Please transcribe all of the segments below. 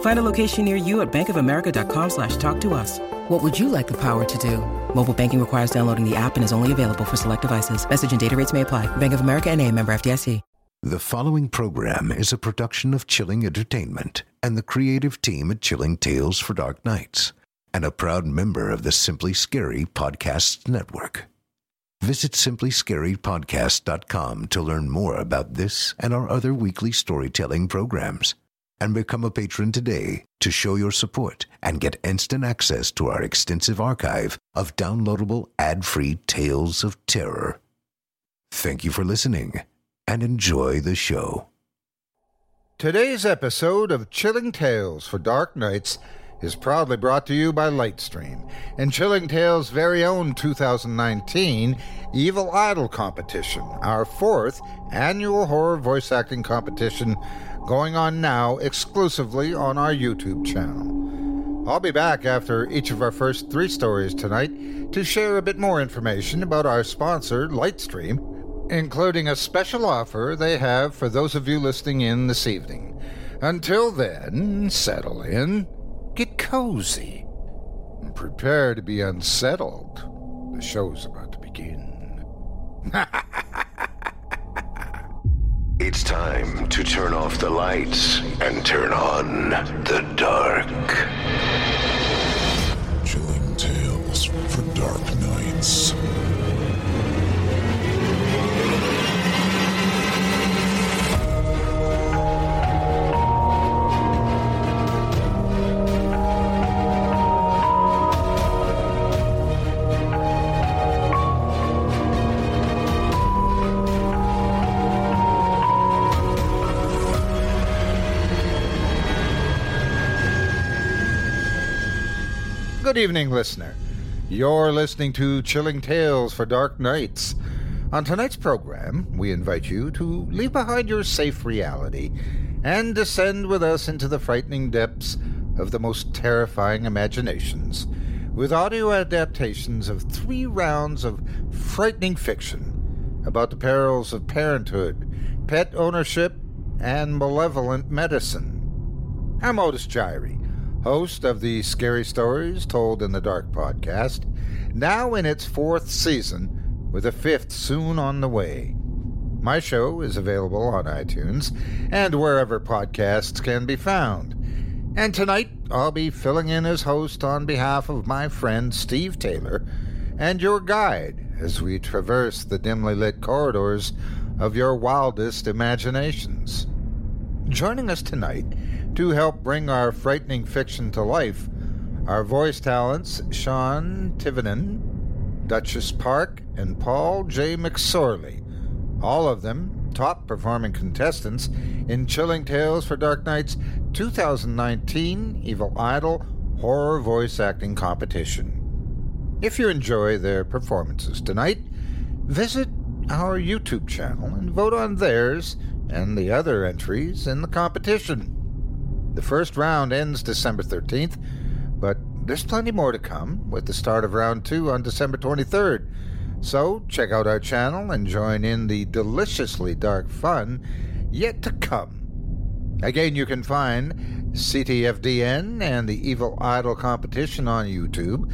Find a location near you at bankofamerica.com slash talk to us. What would you like the power to do? Mobile banking requires downloading the app and is only available for select devices. Message and data rates may apply. Bank of America and a member FDIC. The following program is a production of Chilling Entertainment and the creative team at Chilling Tales for Dark Nights and a proud member of the Simply Scary Podcasts Network. Visit simplyscarypodcast.com to learn more about this and our other weekly storytelling programs and become a patron today to show your support and get instant access to our extensive archive of downloadable ad-free tales of terror. Thank you for listening and enjoy the show. Today's episode of Chilling Tales for Dark Nights is proudly brought to you by Lightstream and Chilling Tales' very own 2019 Evil Idol competition, our fourth annual horror voice acting competition going on now exclusively on our YouTube channel. I'll be back after each of our first three stories tonight to share a bit more information about our sponsor, Lightstream, including a special offer they have for those of you listening in this evening. Until then, settle in, get cozy, and prepare to be unsettled. The show's about to begin. It's time to turn off the lights and turn on the dark. Good evening, listener. You're listening to Chilling Tales for Dark Nights. On tonight's program, we invite you to leave behind your safe reality and descend with us into the frightening depths of the most terrifying imaginations with audio adaptations of three rounds of frightening fiction about the perils of parenthood, pet ownership, and malevolent medicine. I'm Otis Jiry host of the Scary Stories Told in the Dark podcast, now in its fourth season, with a fifth soon on the way. My show is available on iTunes and wherever podcasts can be found. And tonight, I'll be filling in as host on behalf of my friend Steve Taylor and your guide as we traverse the dimly lit corridors of your wildest imaginations. Joining us tonight to help bring our frightening fiction to life our voice talents Sean Tivinen, Duchess Park, and Paul J. McSorley, all of them top performing contestants in Chilling Tales for Dark Nights 2019 Evil Idol Horror Voice Acting Competition. If you enjoy their performances tonight, visit our YouTube channel and vote on theirs and the other entries in the competition. The first round ends December 13th, but there's plenty more to come with the start of round two on December 23rd. So check out our channel and join in the deliciously dark fun yet to come. Again, you can find CTFDN and the Evil Idol competition on YouTube.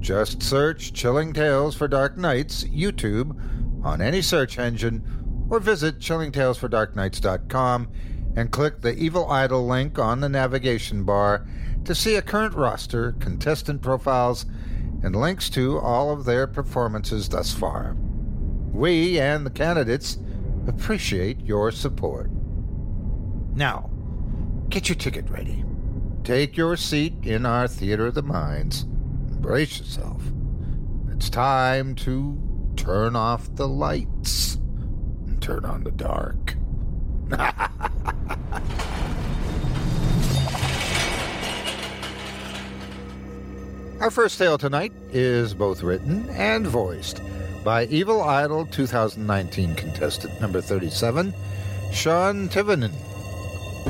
Just search Chilling Tales for Dark Nights YouTube on any search engine or visit chillingtalesfordarknights.com and click the Evil Idol link on the navigation bar to see a current roster, contestant profiles, and links to all of their performances thus far. We and the candidates appreciate your support. Now, get your ticket ready. Take your seat in our Theater of the Minds. Brace yourself. It's time to turn off the lights and turn on the dark. Our first tale tonight is both written and voiced by Evil Idol 2019 contestant number 37, Sean Tivenin.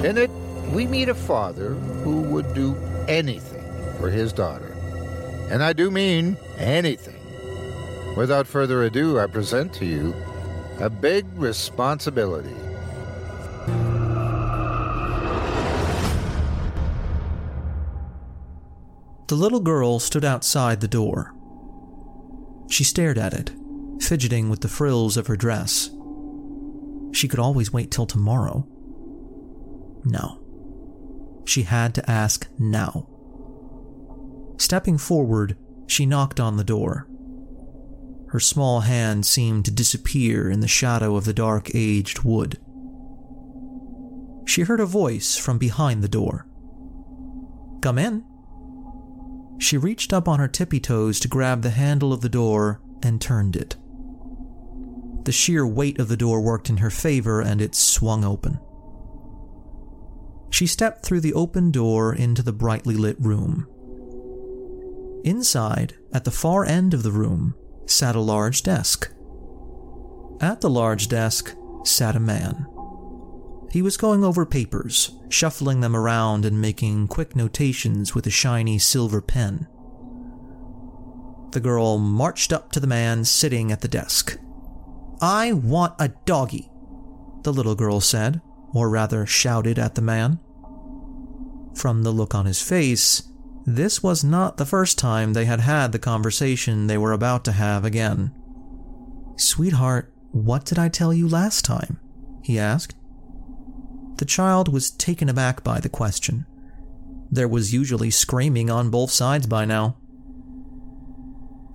In it, we meet a father who would do anything for his daughter. And I do mean anything. Without further ado, I present to you a big responsibility. The little girl stood outside the door. She stared at it, fidgeting with the frills of her dress. She could always wait till tomorrow. No. She had to ask now. Stepping forward, she knocked on the door. Her small hand seemed to disappear in the shadow of the dark aged wood. She heard a voice from behind the door. Come in. She reached up on her tippy toes to grab the handle of the door and turned it. The sheer weight of the door worked in her favor and it swung open. She stepped through the open door into the brightly lit room. Inside, at the far end of the room, sat a large desk. At the large desk sat a man. He was going over papers, shuffling them around and making quick notations with a shiny silver pen. The girl marched up to the man sitting at the desk. I want a doggy, the little girl said, or rather shouted at the man. From the look on his face, this was not the first time they had had the conversation they were about to have again. Sweetheart, what did I tell you last time? he asked. The child was taken aback by the question. There was usually screaming on both sides by now.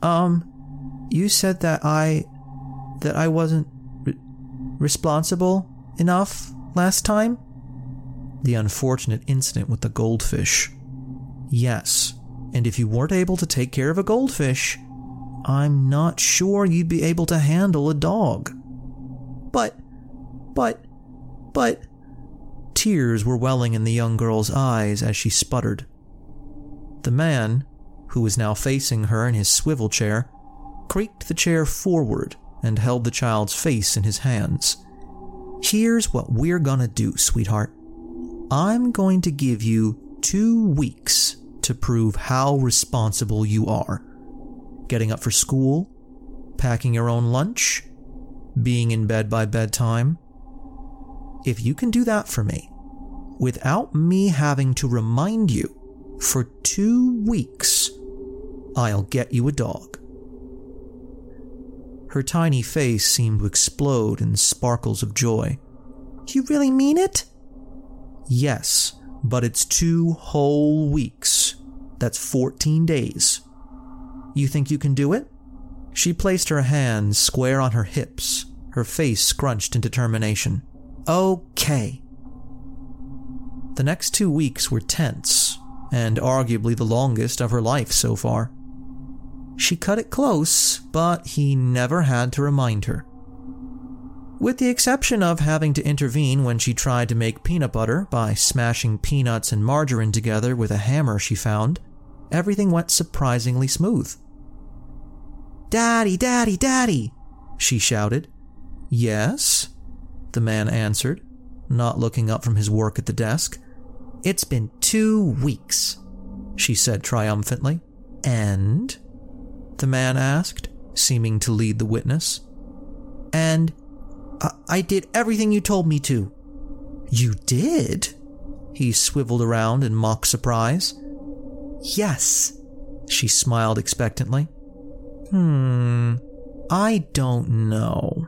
Um, you said that I. that I wasn't. Re- responsible enough last time? The unfortunate incident with the goldfish. Yes, and if you weren't able to take care of a goldfish, I'm not sure you'd be able to handle a dog. But. but. but. Tears were welling in the young girl's eyes as she sputtered. The man, who was now facing her in his swivel chair, creaked the chair forward and held the child's face in his hands. Here's what we're gonna do, sweetheart. I'm going to give you two weeks to prove how responsible you are. Getting up for school, packing your own lunch, being in bed by bedtime. If you can do that for me, without me having to remind you for two weeks, I'll get you a dog. Her tiny face seemed to explode in sparkles of joy. You really mean it? Yes, but it's two whole weeks. That's 14 days. You think you can do it? She placed her hands square on her hips, her face scrunched in determination. Okay. The next two weeks were tense, and arguably the longest of her life so far. She cut it close, but he never had to remind her. With the exception of having to intervene when she tried to make peanut butter by smashing peanuts and margarine together with a hammer she found, everything went surprisingly smooth. Daddy, Daddy, Daddy! she shouted. Yes? The man answered, not looking up from his work at the desk. It's been two weeks, she said triumphantly. And? The man asked, seeming to lead the witness. And I, I did everything you told me to. You did? He swiveled around in mock surprise. Yes, she smiled expectantly. Hmm, I don't know.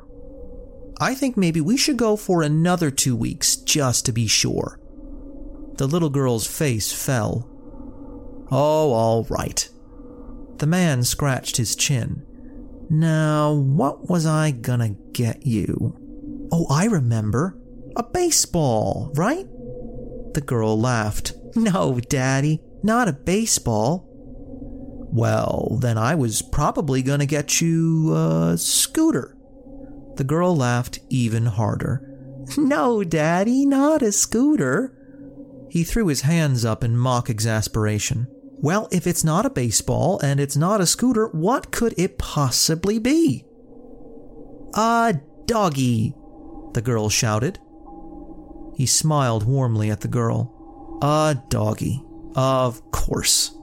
I think maybe we should go for another two weeks just to be sure. The little girl's face fell. Oh, all right. The man scratched his chin. Now, what was I gonna get you? Oh, I remember. A baseball, right? The girl laughed. No, Daddy, not a baseball. Well, then I was probably gonna get you a scooter. The girl laughed even harder. No, Daddy, not a scooter. He threw his hands up in mock exasperation. Well, if it's not a baseball and it's not a scooter, what could it possibly be? A doggy, the girl shouted. He smiled warmly at the girl. A doggy. Of course.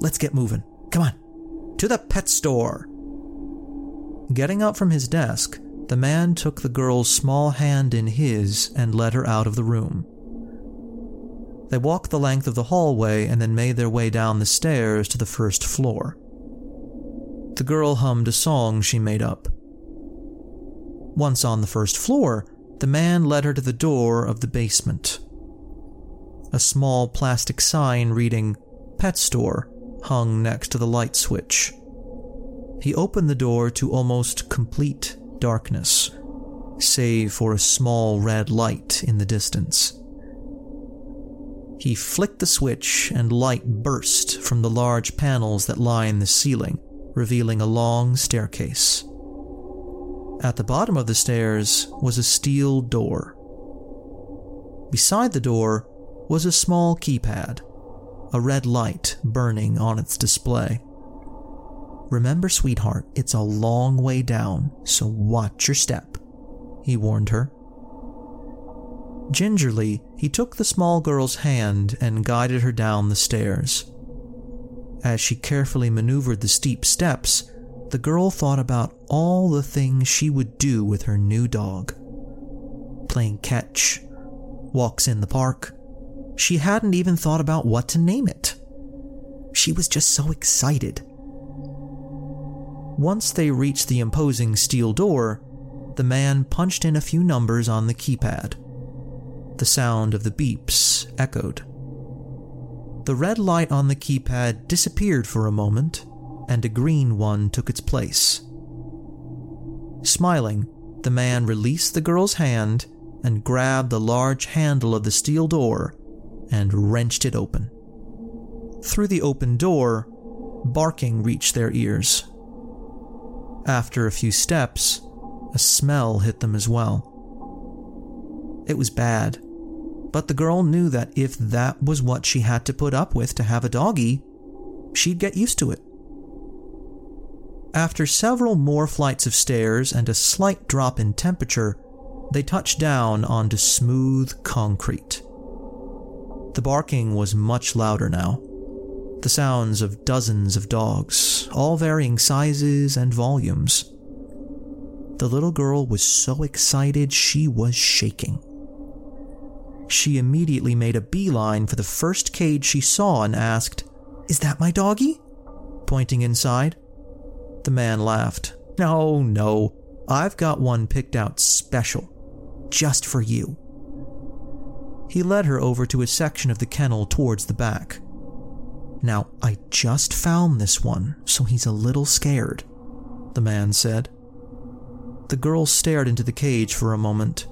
Let's get moving. Come on. To the pet store. Getting up from his desk, the man took the girl's small hand in his and led her out of the room. They walked the length of the hallway and then made their way down the stairs to the first floor. The girl hummed a song she made up. Once on the first floor, the man led her to the door of the basement. A small plastic sign reading Pet Store hung next to the light switch. He opened the door to almost complete darkness, save for a small red light in the distance. He flicked the switch and light burst from the large panels that line the ceiling, revealing a long staircase. At the bottom of the stairs was a steel door. Beside the door was a small keypad, a red light burning on its display. Remember, sweetheart, it's a long way down, so watch your step, he warned her. Gingerly, he took the small girl's hand and guided her down the stairs. As she carefully maneuvered the steep steps, the girl thought about all the things she would do with her new dog. Playing catch, walks in the park. She hadn't even thought about what to name it. She was just so excited. Once they reached the imposing steel door, the man punched in a few numbers on the keypad. The sound of the beeps echoed. The red light on the keypad disappeared for a moment, and a green one took its place. Smiling, the man released the girl's hand and grabbed the large handle of the steel door and wrenched it open. Through the open door, barking reached their ears. After a few steps, a smell hit them as well. It was bad, but the girl knew that if that was what she had to put up with to have a doggy, she'd get used to it. After several more flights of stairs and a slight drop in temperature, they touched down onto smooth concrete. The barking was much louder now. The sounds of dozens of dogs, all varying sizes and volumes. The little girl was so excited she was shaking. She immediately made a beeline for the first cage she saw and asked, Is that my doggy? Pointing inside. The man laughed. No, no, I've got one picked out special, just for you. He led her over to a section of the kennel towards the back. Now, I just found this one, so he's a little scared, the man said. The girl stared into the cage for a moment.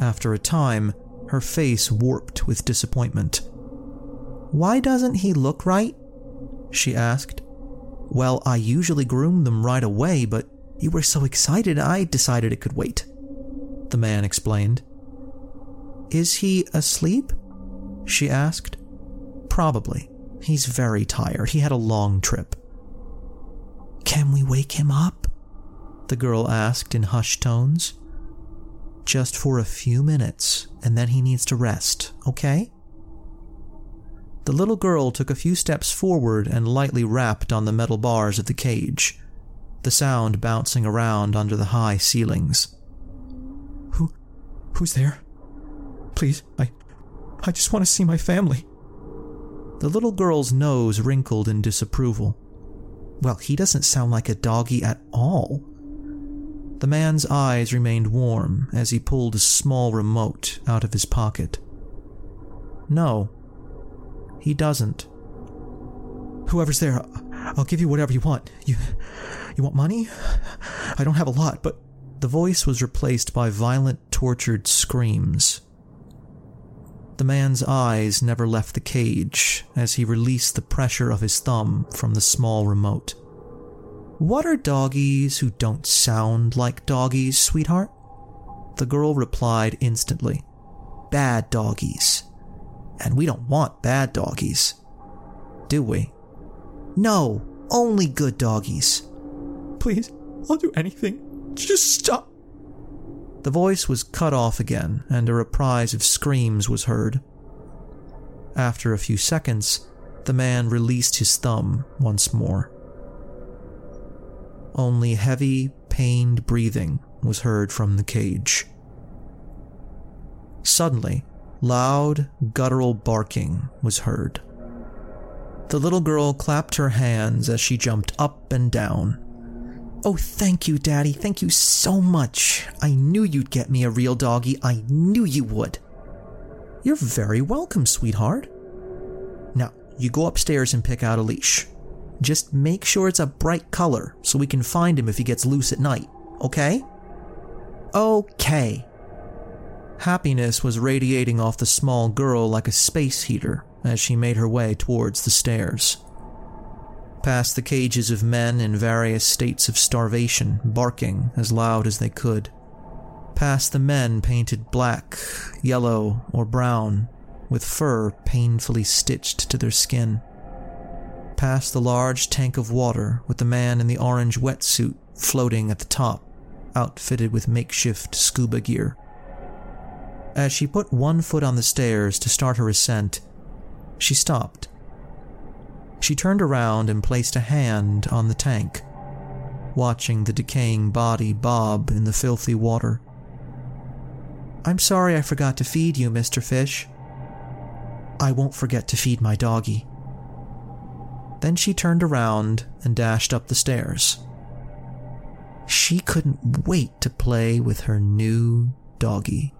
After a time, her face warped with disappointment. Why doesn't he look right? she asked. Well, I usually groom them right away, but you were so excited I decided it could wait. The man explained. Is he asleep? She asked. Probably. He's very tired. He had a long trip. Can we wake him up? The girl asked in hushed tones. Just for a few minutes, and then he needs to rest, okay? The little girl took a few steps forward and lightly rapped on the metal bars of the cage, the sound bouncing around under the high ceilings. Who who's there? Please, I I just want to see my family. The little girl's nose wrinkled in disapproval. Well, he doesn't sound like a doggy at all. The man's eyes remained warm as he pulled a small remote out of his pocket. No, he doesn't. Whoever's there, I'll give you whatever you want. You you want money? I don't have a lot, but the voice was replaced by violent tortured screams. The man's eyes never left the cage as he released the pressure of his thumb from the small remote. What are doggies who don't sound like doggies, sweetheart? The girl replied instantly. Bad doggies. And we don't want bad doggies. Do we? No, only good doggies. Please, I'll do anything. Just stop. The voice was cut off again, and a reprise of screams was heard. After a few seconds, the man released his thumb once more. Only heavy, pained breathing was heard from the cage. Suddenly, loud, guttural barking was heard. The little girl clapped her hands as she jumped up and down. Oh, thank you, Daddy. Thank you so much. I knew you'd get me a real doggy. I knew you would. You're very welcome, sweetheart. Now, you go upstairs and pick out a leash. Just make sure it's a bright color so we can find him if he gets loose at night, okay? Okay. Happiness was radiating off the small girl like a space heater as she made her way towards the stairs past the cages of men in various states of starvation, barking as loud as they could. Past the men painted black, yellow, or brown, with fur painfully stitched to their skin. Past the large tank of water with the man in the orange wetsuit floating at the top, outfitted with makeshift scuba gear. As she put one foot on the stairs to start her ascent, she stopped she turned around and placed a hand on the tank, watching the decaying body bob in the filthy water. I'm sorry I forgot to feed you, Mr. Fish. I won't forget to feed my doggy. Then she turned around and dashed up the stairs. She couldn't wait to play with her new doggy.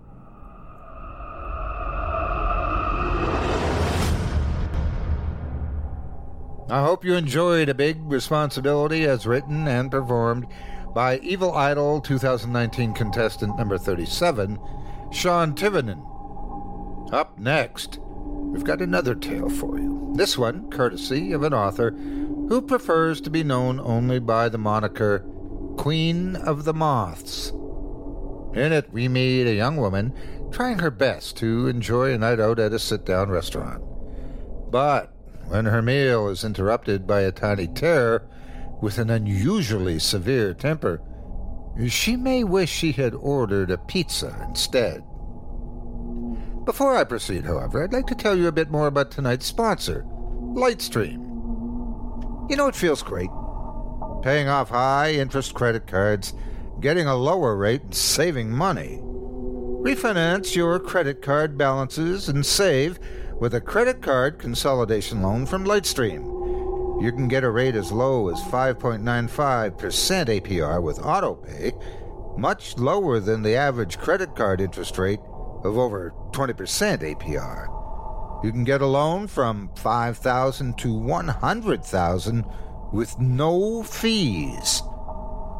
I hope you enjoyed A Big Responsibility as written and performed by Evil Idol 2019 contestant number 37, Sean Tivenin. Up next, we've got another tale for you. This one courtesy of an author who prefers to be known only by the moniker Queen of the Moths. In it, we meet a young woman trying her best to enjoy a night out at a sit down restaurant. But when her meal is interrupted by a tiny terror with an unusually severe temper, she may wish she had ordered a pizza instead. Before I proceed, however, I'd like to tell you a bit more about tonight's sponsor, Lightstream. You know, it feels great. Paying off high interest credit cards, getting a lower rate, and saving money. Refinance your credit card balances and save with a credit card consolidation loan from Lightstream. You can get a rate as low as 5.95% APR with AutoPay, much lower than the average credit card interest rate of over 20% APR. You can get a loan from 5,000 to 100,000 with no fees.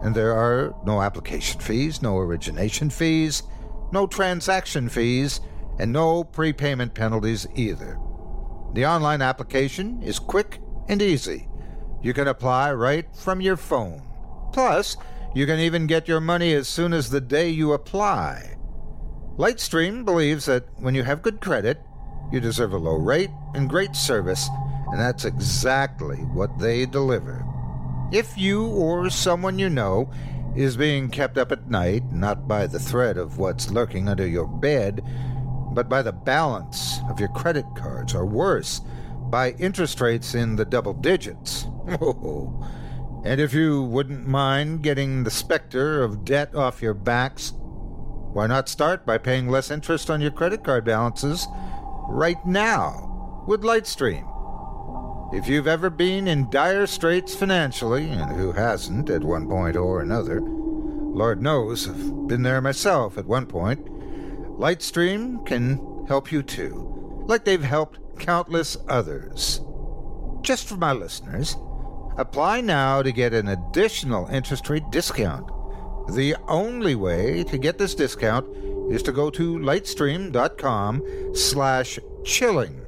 And there are no application fees, no origination fees, no transaction fees, and no prepayment penalties either. The online application is quick and easy. You can apply right from your phone. Plus, you can even get your money as soon as the day you apply. Lightstream believes that when you have good credit, you deserve a low rate and great service, and that's exactly what they deliver. If you or someone you know is being kept up at night, not by the threat of what's lurking under your bed, but by the balance of your credit cards, or worse, by interest rates in the double digits. Oh. And if you wouldn't mind getting the specter of debt off your backs, why not start by paying less interest on your credit card balances right now with Lightstream? If you've ever been in dire straits financially, and who hasn't at one point or another, Lord knows I've been there myself at one point, Lightstream can help you too, like they've helped countless others. Just for my listeners, apply now to get an additional interest rate discount. The only way to get this discount is to go to lightstream.com slash chilling.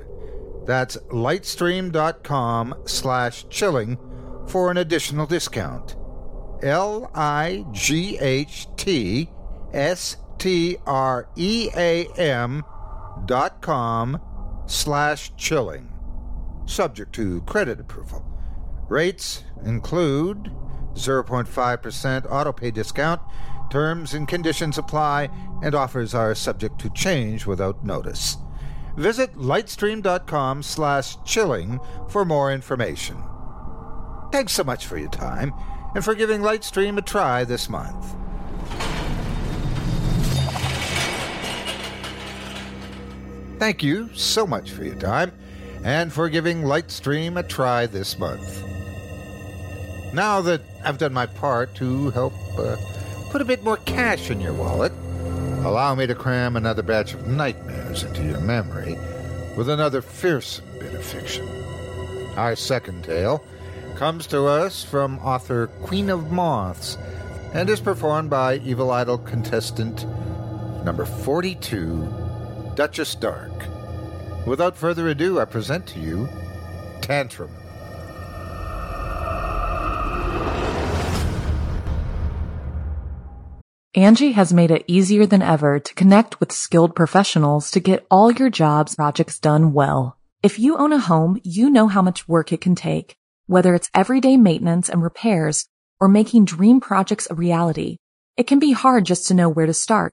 That's lightstream.com slash chilling for an additional discount. L I G H T S T R E A M dot com slash chilling. Subject to credit approval. Rates include 0.5% autopay discount. Terms and conditions apply, and offers are subject to change without notice. Visit lightstream.com slash chilling for more information. Thanks so much for your time and for giving Lightstream a try this month. Thank you so much for your time and for giving Lightstream a try this month. Now that I've done my part to help uh, put a bit more cash in your wallet, allow me to cram another batch of nightmares into your memory with another fearsome bit of fiction. Our second tale comes to us from author Queen of Moths and is performed by Evil Idol contestant number 42, Duchess Dark. Without further ado, I present to you Tantrum. Angi has made it easier than ever to connect with skilled professionals to get all your jobs projects done well. If you own a home, you know how much work it can take, whether it's everyday maintenance and repairs or making dream projects a reality. It can be hard just to know where to start,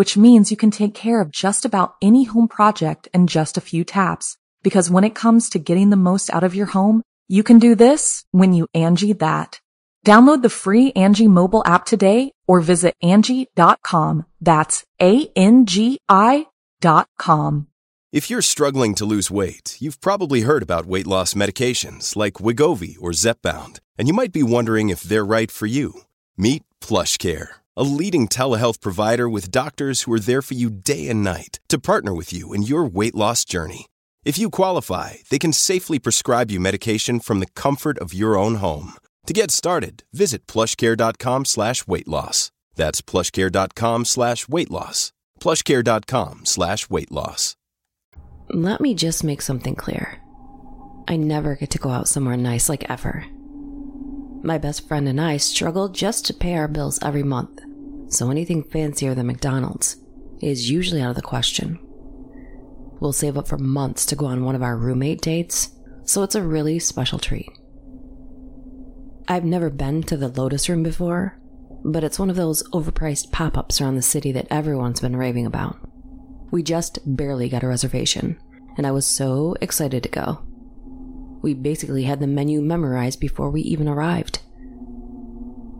which means you can take care of just about any home project in just a few taps. Because when it comes to getting the most out of your home, you can do this when you Angi that. Download the free Angi mobile app today or visit Angi.com. That's A-N-G-I dot com. If you're struggling to lose weight, you've probably heard about weight loss medications like Wegovy or Zepbound, and you might be wondering if they're right for you. Meet PlushCare, a leading telehealth provider with doctors who are there for you day and night to partner with you in your weight loss journey. If you qualify, they can safely prescribe you medication from the comfort of your own home. To get started, visit plushcare.com slash weight loss. That's plushcare.com slash weight loss. Plushcare.com slash weight loss. Let me just make something clear. I never get to go out somewhere nice like ever. My best friend and I struggle just to pay our bills every month, so anything fancier than McDonald's is usually out of the question. We'll save up for months to go on one of our roommate dates, so it's a really special treat. I've never been to the Lotus Room before, but it's one of those overpriced pop ups around the city that everyone's been raving about. We just barely got a reservation, and I was so excited to go. We basically had the menu memorized before we even arrived.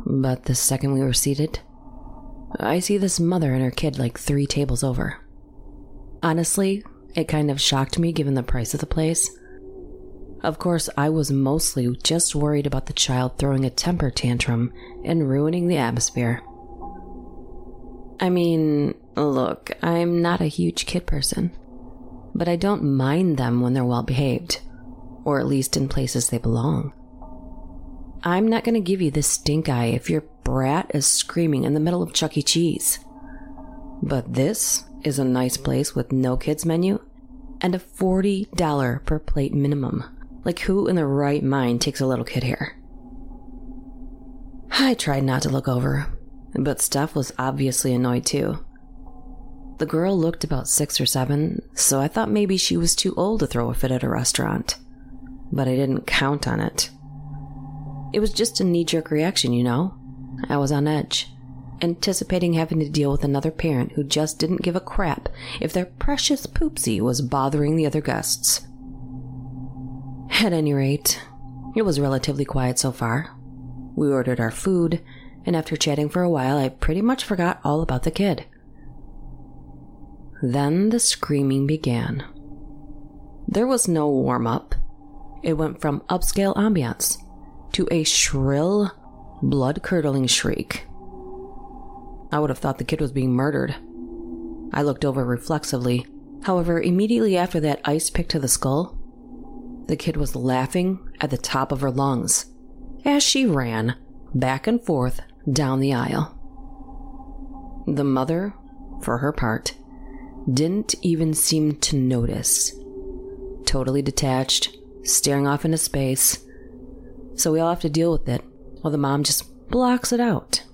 But the second we were seated, I see this mother and her kid like three tables over. Honestly, it kind of shocked me given the price of the place. Of course, I was mostly just worried about the child throwing a temper tantrum and ruining the atmosphere. I mean, look, I'm not a huge kid person, but I don't mind them when they're well behaved, or at least in places they belong. I'm not going to give you the stink eye if your brat is screaming in the middle of Chuck E. Cheese. But this is a nice place with no kids menu and a $40 per plate minimum. Like, who in their right mind takes a little kid here? I tried not to look over, but Steph was obviously annoyed too. The girl looked about six or seven, so I thought maybe she was too old to throw a fit at a restaurant. But I didn't count on it. It was just a knee jerk reaction, you know? I was on edge, anticipating having to deal with another parent who just didn't give a crap if their precious poopsie was bothering the other guests. At any rate, it was relatively quiet so far. We ordered our food, and after chatting for a while, I pretty much forgot all about the kid. Then the screaming began. There was no warm up. It went from upscale ambiance to a shrill, blood curdling shriek. I would have thought the kid was being murdered. I looked over reflexively. However, immediately after that ice pick to the skull, the kid was laughing at the top of her lungs as she ran back and forth down the aisle. The mother, for her part, didn't even seem to notice. Totally detached, staring off into space. So we all have to deal with it while the mom just blocks it out.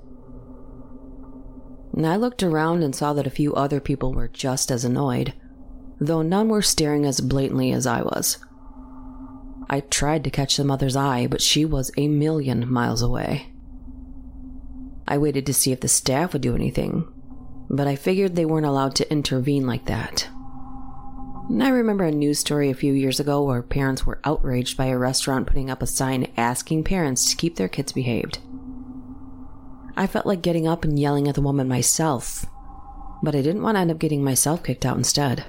And I looked around and saw that a few other people were just as annoyed, though none were staring as blatantly as I was. I tried to catch the mother's eye, but she was a million miles away. I waited to see if the staff would do anything, but I figured they weren't allowed to intervene like that. I remember a news story a few years ago where parents were outraged by a restaurant putting up a sign asking parents to keep their kids behaved. I felt like getting up and yelling at the woman myself, but I didn't want to end up getting myself kicked out instead.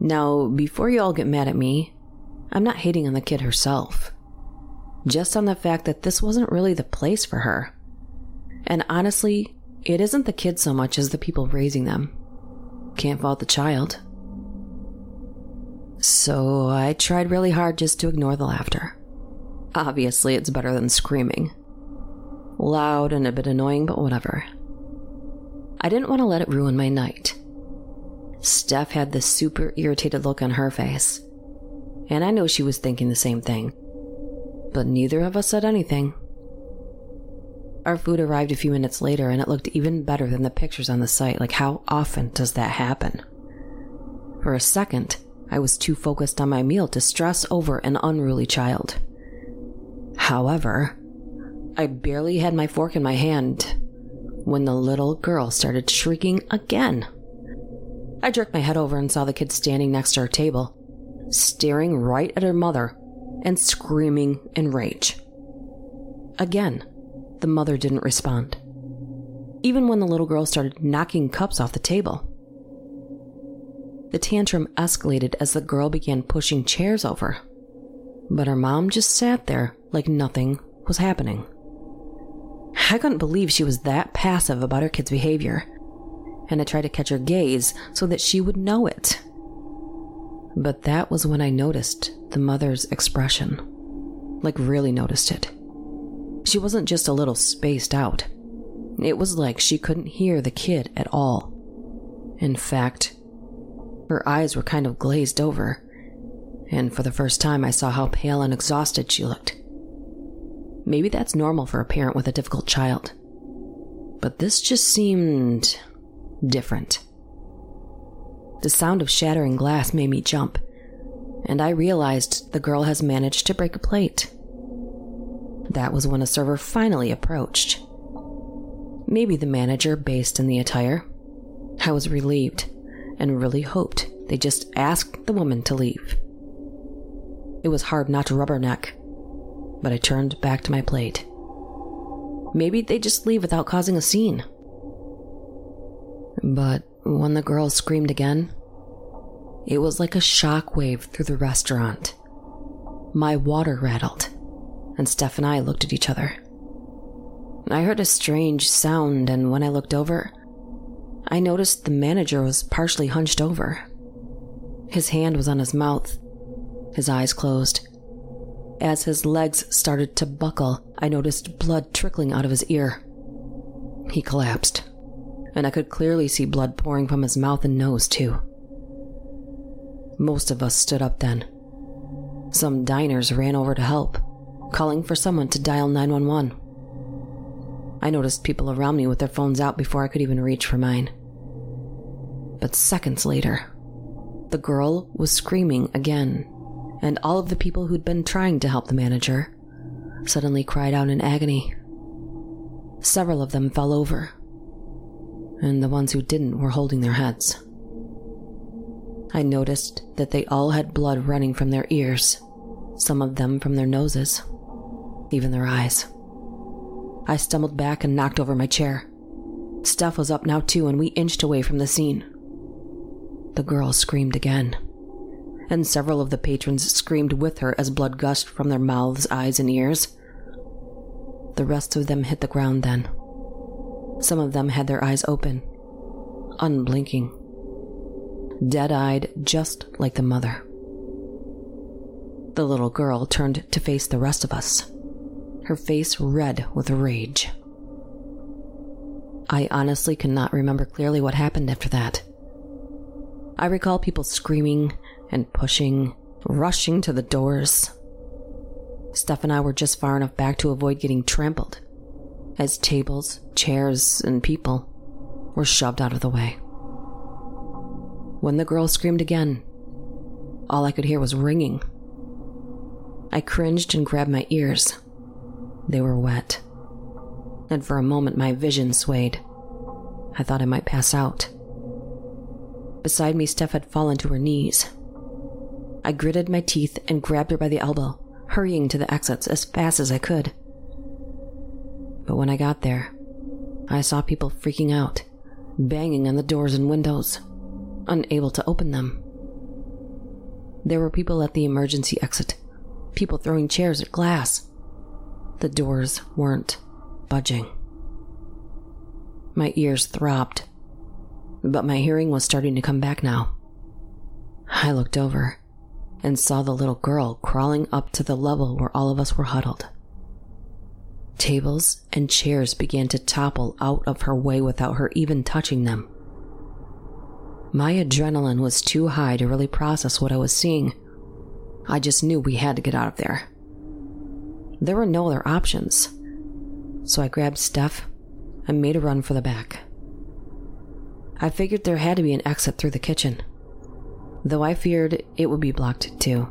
Now, before you all get mad at me, I'm not hating on the kid herself, just on the fact that this wasn't really the place for her. And honestly, it isn't the kid so much as the people raising them. Can't fault the child. So I tried really hard just to ignore the laughter. Obviously, it's better than screaming. Loud and a bit annoying, but whatever. I didn't want to let it ruin my night. Steph had this super irritated look on her face, and I know she was thinking the same thing. But neither of us said anything. Our food arrived a few minutes later, and it looked even better than the pictures on the site. Like, how often does that happen? For a second, I was too focused on my meal to stress over an unruly child. However, I barely had my fork in my hand when the little girl started shrieking again. I jerked my head over and saw the kid standing next to our table, staring right at her mother and screaming in rage. Again, the mother didn't respond. Even when the little girl started knocking cups off the table. The tantrum escalated as the girl began pushing chairs over. But her mom just sat there like nothing was happening. I couldn't believe she was that passive about her kid's behavior, and I tried to catch her gaze so that she would know it. But that was when I noticed the mother's expression. Like, really noticed it. She wasn't just a little spaced out. It was like she couldn't hear the kid at all. In fact, her eyes were kind of glazed over, and for the first time I saw how pale and exhausted she looked. Maybe that's normal for a parent with a difficult child. But this just seemed different. The sound of shattering glass made me jump, and I realized the girl has managed to break a plate. That was when a server finally approached. Maybe the manager based in the attire. I was relieved and really hoped they just asked the woman to leave. It was hard not to rubberneck but I turned back to my plate. Maybe they just leave without causing a scene. But when the girl screamed again, it was like a shock wave through the restaurant. My water rattled, and Steph and I looked at each other. I heard a strange sound, and when I looked over, I noticed the manager was partially hunched over. His hand was on his mouth, his eyes closed. As his legs started to buckle, I noticed blood trickling out of his ear. He collapsed, and I could clearly see blood pouring from his mouth and nose, too. Most of us stood up then. Some diners ran over to help, calling for someone to dial 911. I noticed people around me with their phones out before I could even reach for mine. But seconds later, the girl was screaming again, and all of the people who'd been trying to help the manager suddenly cried out in agony. Several of them fell over, and the ones who didn't were holding their heads. I noticed that they all had blood running from their ears, some of them from their noses, even their eyes. I stumbled back and knocked over my chair. Steph was up now too, and we inched away from the scene. The girl screamed again, and several of the patrons screamed with her as blood gushed from their mouths, eyes, and ears. The rest of them hit the ground then. Some of them had their eyes open, unblinking, dead eyed, just like the mother. The little girl turned to face the rest of us, her face red with rage. I honestly cannot remember clearly what happened after that. I recall people screaming and pushing, rushing to the doors. Steph and I were just far enough back to avoid getting trampled as tables, chairs, and people were shoved out of the way. When the girl screamed again, all I could hear was ringing. I cringed and grabbed my ears. They were wet. And for a moment, my vision swayed. I thought I might pass out. Beside me, Steph had fallen to her knees. I gritted my teeth and grabbed her by the elbow, hurrying to the exits as fast as I could. But when I got there, I saw people freaking out, banging on the doors and windows, unable to open them. There were people at the emergency exit, people throwing chairs at glass. The doors weren't budging. My ears throbbed, but my hearing was starting to come back now. I looked over and saw the little girl crawling up to the level where all of us were huddled. Tables and chairs began to topple out of her way without her even touching them. My adrenaline was too high to really process what I was seeing. I just knew we had to get out of there. There were no other options. So I grabbed Steph and made a run for the back. I figured there had to be an exit through the kitchen, though I feared it would be blocked too.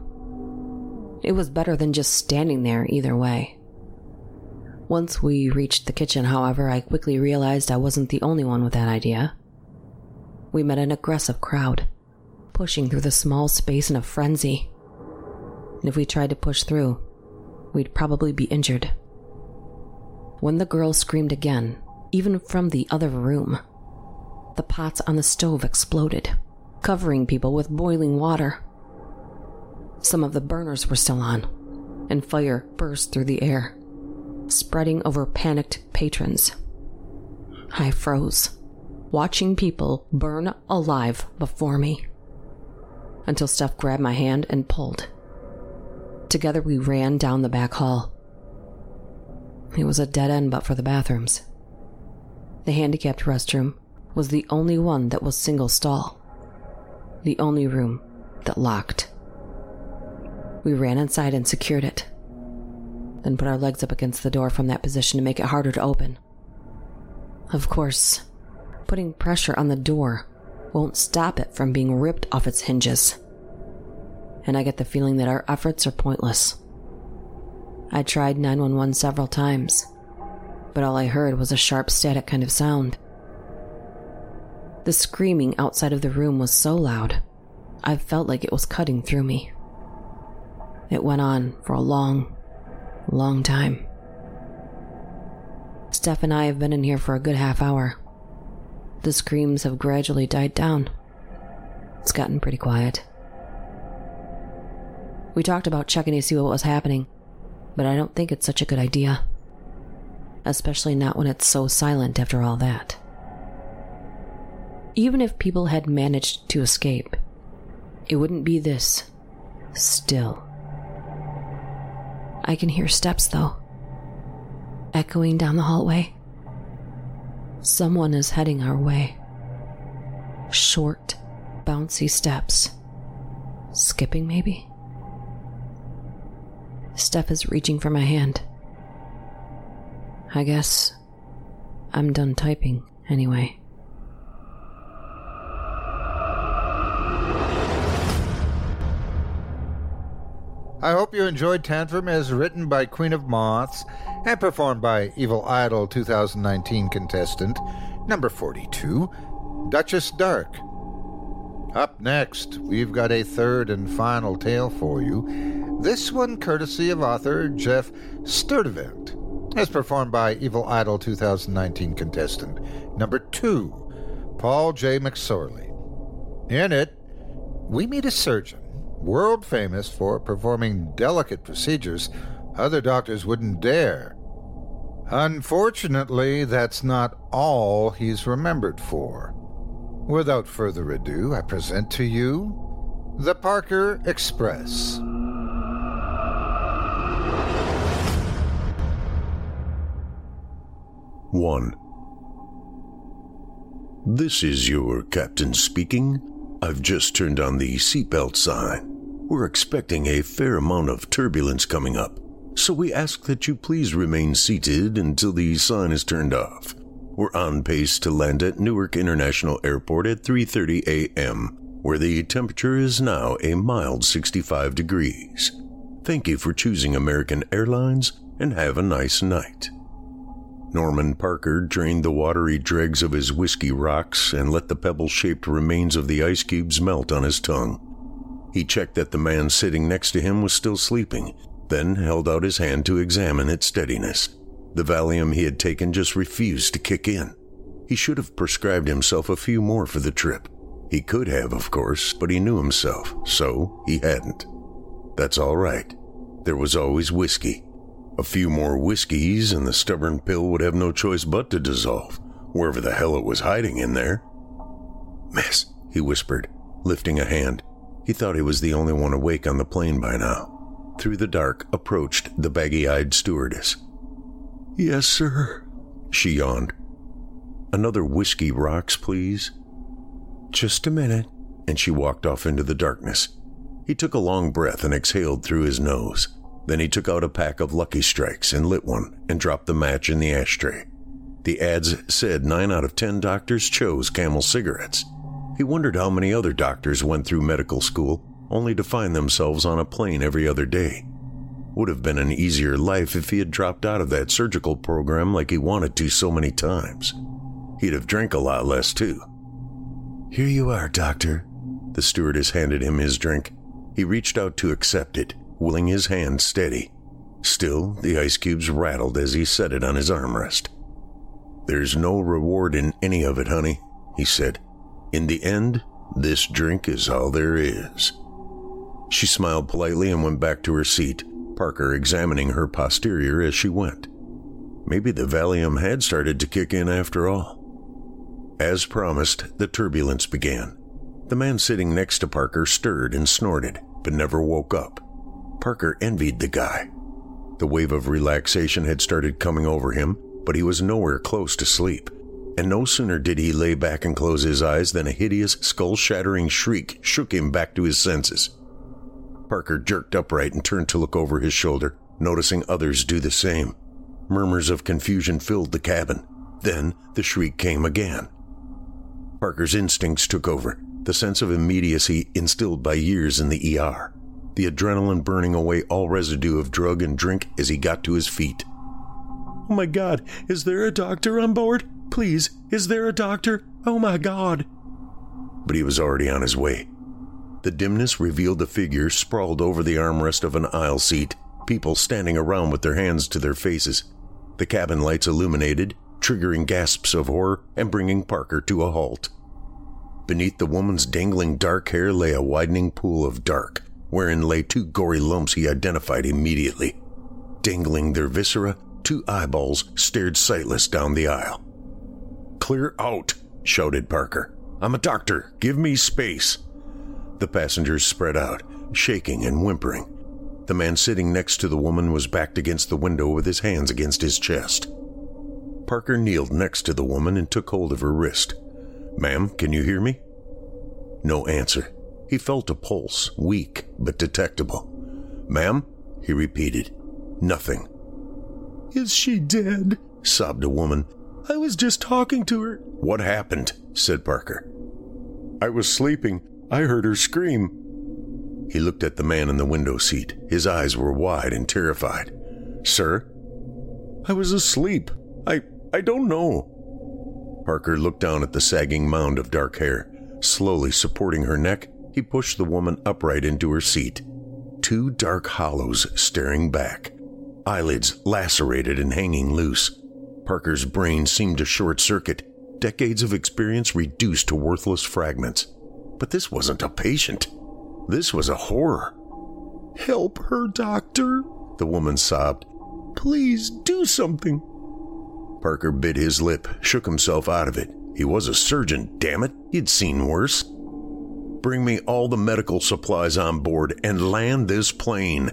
It was better than just standing there either way. Once we reached the kitchen, however, I quickly realized I wasn't the only one with that idea. We met an aggressive crowd, pushing through the small space in a frenzy. And if we tried to push through, we'd probably be injured. When the girl screamed again, even from the other room, the pots on the stove exploded, covering people with boiling water. Some of the burners were still on, and fire burst through the air spreading over panicked patrons. I froze, watching people burn alive before me. Until Steph grabbed my hand and pulled. Together we ran down the back hall. It was a dead end but for the bathrooms. The handicapped restroom was the only one that was single stall. The only room that locked. We ran inside and secured it then put our legs up against the door from that position to make it harder to open. Of course, putting pressure on the door won't stop it from being ripped off its hinges. And I get the feeling that our efforts are pointless. I tried 911 several times, but all I heard was a sharp static kind of sound. The screaming outside of the room was so loud, I felt like it was cutting through me. It went on for a long, long time. Steph and I have been in here for a good half hour. The screams have gradually died down. It's gotten pretty quiet. We talked about checking to see what was happening, but I don't think it's such a good idea. Especially not when it's so silent after all that. Even if people had managed to escape, it wouldn't be this still. I can hear steps, though, echoing down the hallway. Someone is heading our way. Short, bouncy steps. Skipping, maybe? Steph is reaching for my hand. I guess I'm done typing, anyway. I hope you enjoyed Tantrum as written by Queen of Moths and performed by Evil Idol 2019 contestant number 42, Duchess Dark. Up next, we've got a third and final tale for you. This one courtesy of author Jeff Sturdivant, as performed by Evil Idol 2019 contestant number 2, Paul J. McSorley. In it, we meet a surgeon world famous for performing delicate procedures other doctors wouldn't dare. Unfortunately, that's not all he's remembered for. Without further ado, I present to you the Parker Express. One. This is your captain speaking. I've just turned on the seatbelt sign. We're expecting a fair amount of turbulence coming up, so we ask that you please remain seated until the sign is turned off. We're on pace to land at Newark International Airport at 3:30 a.m., where the temperature is now a mild 65 degrees. Thank you for choosing American Airlines and have a nice night. Norman Parker drained the watery dregs of his whiskey rocks and let the pebble shaped remains of the ice cubes melt on his tongue. He checked that the man sitting next to him was still sleeping, then held out his hand to examine its steadiness. The Valium he had taken just refused to kick in. He should have prescribed himself a few more for the trip. He could have, of course, but he knew himself, so he hadn't. That's all right. There was always whiskey. A few more whiskeys, and the stubborn pill would have no choice but to dissolve, wherever the hell it was hiding in there. Miss, he whispered, lifting a hand. He thought he was the only one awake on the plane by now. Through the dark approached the baggy eyed stewardess. Yes, sir, she yawned. Another whiskey rocks, please. Just a minute, and she walked off into the darkness. He took a long breath and exhaled through his nose. Then he took out a pack of Lucky Strikes and lit one and dropped the match in the ashtray. The ads said 9 out of 10 doctors chose camel cigarettes. He wondered how many other doctors went through medical school only to find themselves on a plane every other day. Would have been an easier life if he had dropped out of that surgical program like he wanted to so many times. He'd have drank a lot less too. Here you are, doctor. The stewardess handed him his drink. He reached out to accept it willing his hand steady. Still, the ice cubes rattled as he set it on his armrest. There's no reward in any of it, honey, he said. In the end, this drink is all there is. She smiled politely and went back to her seat, Parker examining her posterior as she went. Maybe the Valium had started to kick in after all. As promised, the turbulence began. The man sitting next to Parker stirred and snorted, but never woke up. Parker envied the guy. The wave of relaxation had started coming over him, but he was nowhere close to sleep. And no sooner did he lay back and close his eyes than a hideous, skull shattering shriek shook him back to his senses. Parker jerked upright and turned to look over his shoulder, noticing others do the same. Murmurs of confusion filled the cabin. Then the shriek came again. Parker's instincts took over, the sense of immediacy instilled by years in the ER the adrenaline burning away all residue of drug and drink as he got to his feet. Oh my god, is there a doctor on board? Please, is there a doctor? Oh my god. But he was already on his way. The dimness revealed a figure sprawled over the armrest of an aisle seat, people standing around with their hands to their faces. The cabin lights illuminated, triggering gasps of horror and bringing Parker to a halt. Beneath the woman's dangling dark hair lay a widening pool of dark, wherein lay two gory lumps he identified immediately. Dangling their viscera, two eyeballs stared sightless down the aisle. Clear out, shouted Parker. I'm a doctor. Give me space. The passengers spread out, shaking and whimpering. The man sitting next to the woman was backed against the window with his hands against his chest. Parker kneeled next to the woman and took hold of her wrist. Ma'am, can you hear me? No answer. He felt a pulse, weak but detectable. Ma'am? he repeated. Nothing. Is she dead? sobbed a woman. I was just talking to her. What happened? said Parker. I was sleeping. I heard her scream. He looked at the man in the window seat. His eyes were wide and terrified. Sir? I was asleep. I I don't know. Parker looked down at the sagging mound of dark hair. Slowly supporting her neck, he pushed the woman upright into her seat. Two dark hollows staring back, eyelids lacerated and hanging loose. Parker's brain seemed to short circuit, decades of experience reduced to worthless fragments. But this wasn't a patient. This was a horror. Help her, doctor, the woman sobbed. Please do something. Parker bit his lip, shook himself out of it. He was a surgeon, damn it. He'd seen worse. Bring me all the medical supplies on board and land this plane.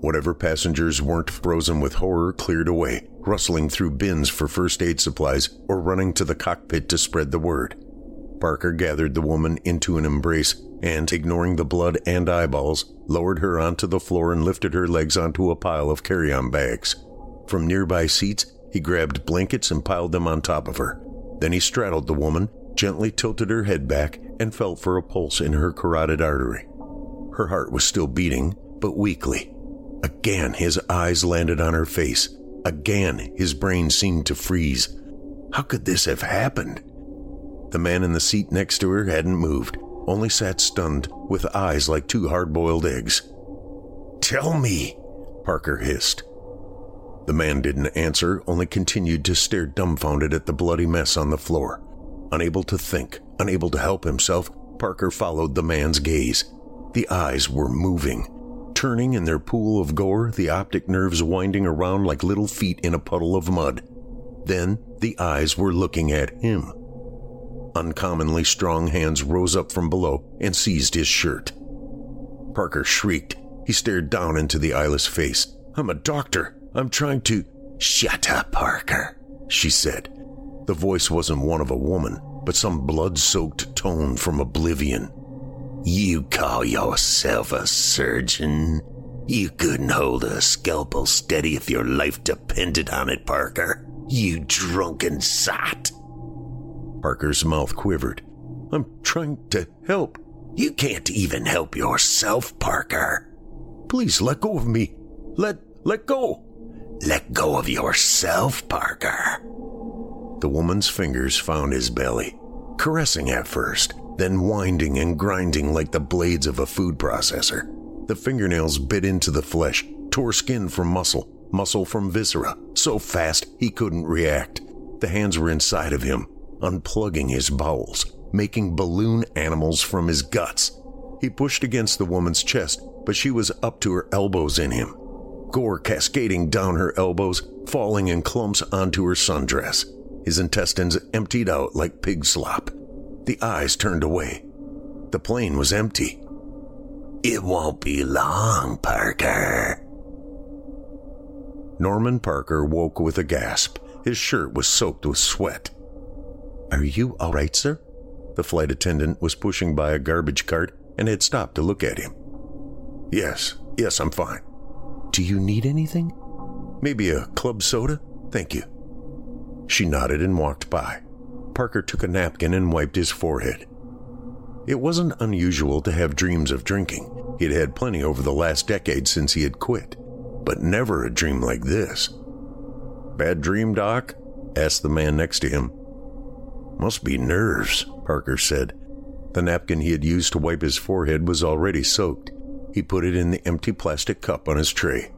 Whatever passengers weren't frozen with horror cleared away, rustling through bins for first aid supplies or running to the cockpit to spread the word. Parker gathered the woman into an embrace and, ignoring the blood and eyeballs, lowered her onto the floor and lifted her legs onto a pile of carry on bags. From nearby seats, he grabbed blankets and piled them on top of her. Then he straddled the woman, gently tilted her head back, and felt for a pulse in her carotid artery. Her heart was still beating, but weakly. Again, his eyes landed on her face. Again, his brain seemed to freeze. How could this have happened? The man in the seat next to her hadn't moved, only sat stunned, with eyes like two hard boiled eggs. Tell me, Parker hissed. The man didn't answer, only continued to stare dumbfounded at the bloody mess on the floor. Unable to think, unable to help himself, Parker followed the man's gaze. The eyes were moving, turning in their pool of gore, the optic nerves winding around like little feet in a puddle of mud. Then the eyes were looking at him. Uncommonly strong hands rose up from below and seized his shirt. Parker shrieked. He stared down into the eyeless face. I'm a doctor. I'm trying to. Shut up, Parker, she said. The voice wasn't one of a woman, but some blood soaked tone from oblivion. You call yourself a surgeon? You couldn't hold a scalpel steady if your life depended on it, Parker. You drunken sot. Parker's mouth quivered. I'm trying to help. You can't even help yourself, Parker. Please let go of me. Let let go. Let go of yourself, Parker. The woman's fingers found his belly, caressing at first, then winding and grinding like the blades of a food processor. The fingernails bit into the flesh, tore skin from muscle, muscle from viscera, so fast he couldn't react. The hands were inside of him, unplugging his bowels, making balloon animals from his guts. He pushed against the woman's chest, but she was up to her elbows in him. Gore cascading down her elbows, falling in clumps onto her sundress. His intestines emptied out like pig slop. The eyes turned away. The plane was empty. It won't be long, Parker. Norman Parker woke with a gasp. His shirt was soaked with sweat. Are you all right, sir? The flight attendant was pushing by a garbage cart and had stopped to look at him. Yes, yes, I'm fine. Do you need anything? Maybe a club soda? Thank you. She nodded and walked by. Parker took a napkin and wiped his forehead. It wasn't unusual to have dreams of drinking. He'd had plenty over the last decade since he had quit, but never a dream like this. Bad dream, Doc? asked the man next to him. Must be nerves, Parker said. The napkin he had used to wipe his forehead was already soaked. He put it in the empty plastic cup on his tray.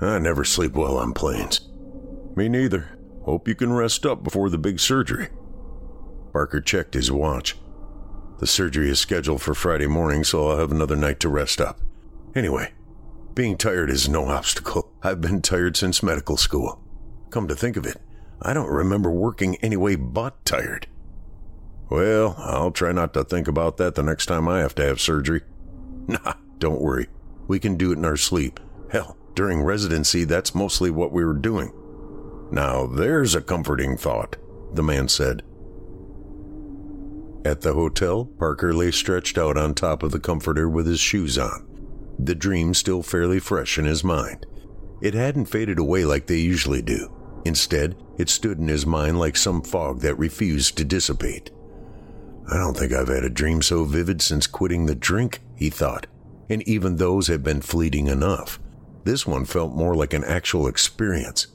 I never sleep well on planes. Me neither. Hope you can rest up before the big surgery. Parker checked his watch. The surgery is scheduled for Friday morning, so I'll have another night to rest up. Anyway, being tired is no obstacle. I've been tired since medical school. Come to think of it, I don't remember working any way but tired. Well, I'll try not to think about that the next time I have to have surgery. Nah, don't worry. We can do it in our sleep. Hell, during residency, that's mostly what we were doing. Now, there's a comforting thought, the man said. At the hotel, Parker lay stretched out on top of the comforter with his shoes on, the dream still fairly fresh in his mind. It hadn't faded away like they usually do. Instead, it stood in his mind like some fog that refused to dissipate. I don't think I've had a dream so vivid since quitting the drink, he thought, and even those have been fleeting enough. This one felt more like an actual experience.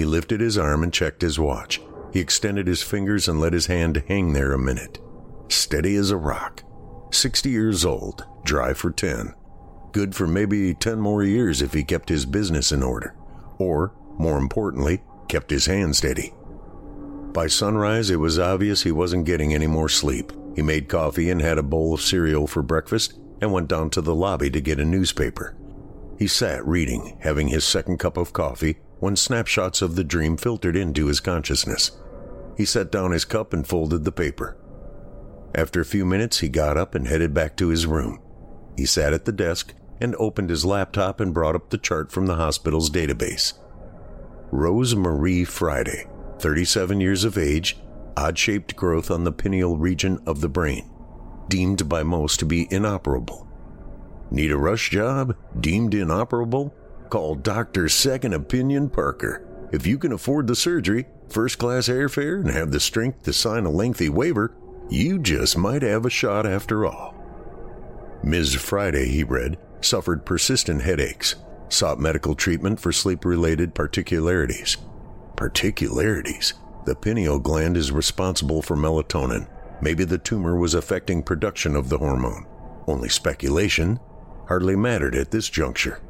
He lifted his arm and checked his watch. He extended his fingers and let his hand hang there a minute. Steady as a rock. 60 years old, dry for 10. Good for maybe 10 more years if he kept his business in order. Or, more importantly, kept his hand steady. By sunrise, it was obvious he wasn't getting any more sleep. He made coffee and had a bowl of cereal for breakfast and went down to the lobby to get a newspaper. He sat reading, having his second cup of coffee, when snapshots of the dream filtered into his consciousness. He set down his cup and folded the paper. After a few minutes, he got up and headed back to his room. He sat at the desk and opened his laptop and brought up the chart from the hospital's database. Rose Marie Friday, 37 years of age, odd shaped growth on the pineal region of the brain, deemed by most to be inoperable. Need a rush job? Deemed inoperable? Call Dr. Second Opinion Parker. If you can afford the surgery, first class airfare, and have the strength to sign a lengthy waiver, you just might have a shot after all. Ms. Friday, he read, suffered persistent headaches, sought medical treatment for sleep related particularities. Particularities? The pineal gland is responsible for melatonin. Maybe the tumor was affecting production of the hormone. Only speculation hardly mattered at this juncture.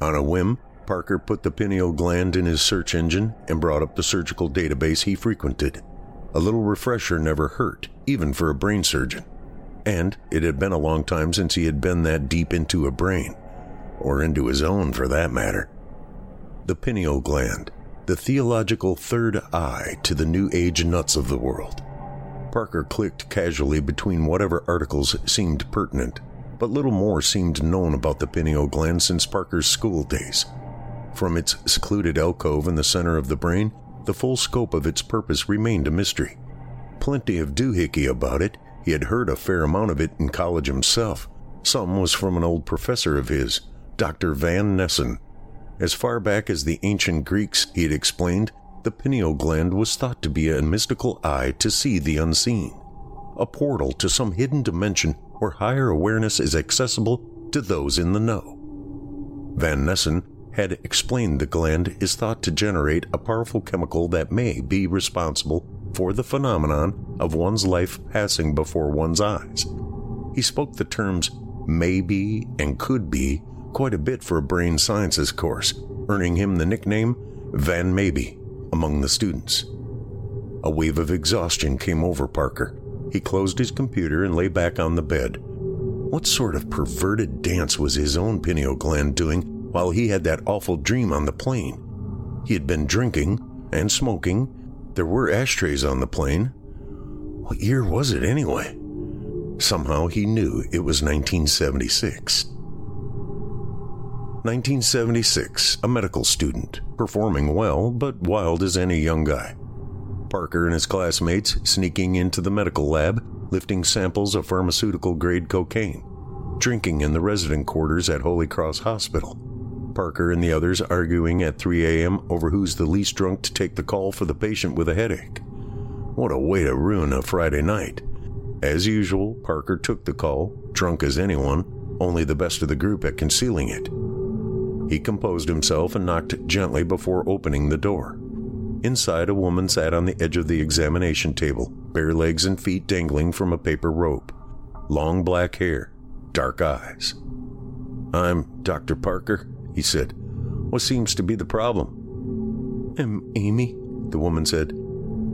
On a whim, Parker put the pineal gland in his search engine and brought up the surgical database he frequented. A little refresher never hurt, even for a brain surgeon. And it had been a long time since he had been that deep into a brain, or into his own for that matter. The pineal gland, the theological third eye to the new age nuts of the world. Parker clicked casually between whatever articles seemed pertinent, but little more seemed known about the pineal gland since Parker's school days. From its secluded alcove in the center of the brain, the full scope of its purpose remained a mystery. Plenty of doohickey about it. He had heard a fair amount of it in college himself. Some was from an old professor of his, Dr. Van Nessen. As far back as the ancient Greeks, he had explained, the pineal gland was thought to be a mystical eye to see the unseen, a portal to some hidden dimension where higher awareness is accessible to those in the know. Van Nessen had explained the gland is thought to generate a powerful chemical that may be responsible for the phenomenon of one's life passing before one's eyes. He spoke the terms maybe and could be quite a bit for a brain sciences course, earning him the nickname Van Maybe among the students. A wave of exhaustion came over Parker. He closed his computer and lay back on the bed. What sort of perverted dance was his own pineal gland doing while he had that awful dream on the plane. He had been drinking and smoking. There were ashtrays on the plane. What year was it anyway? Somehow he knew it was 1976. 1976, a medical student, performing well, but wild as any young guy. Parker and his classmates sneaking into the medical lab, lifting samples of pharmaceutical grade cocaine, drinking in the resident quarters at Holy Cross Hospital, Parker and the others arguing at 3 a.m. over who's the least drunk to take the call for the patient with a headache. What a way to ruin a Friday night. As usual, Parker took the call, drunk as anyone, only the best of the group at concealing it. He composed himself and knocked gently before opening the door. Inside, a woman sat on the edge of the examination table, bare legs and feet dangling from a paper rope. Long black hair, dark eyes. I'm Dr. Parker, he said. What seems to be the problem? I'm Amy, the woman said.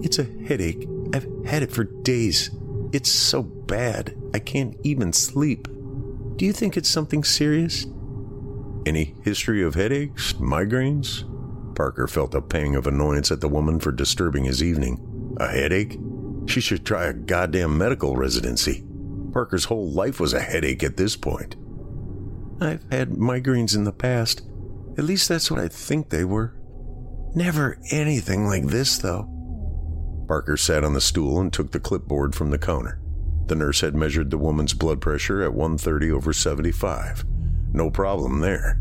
It's a headache. I've had it for days. It's so bad, I can't even sleep. Do you think it's something serious? Any history of headaches, migraines? Parker felt a pang of annoyance at the woman for disturbing his evening. A headache? She should try a goddamn medical residency. Parker's whole life was a headache at this point. I've had migraines in the past. At least that's what I think they were. Never anything like this, though. Parker sat on the stool and took the clipboard from the counter. The nurse had measured the woman's blood pressure at 130 over 75. No problem there.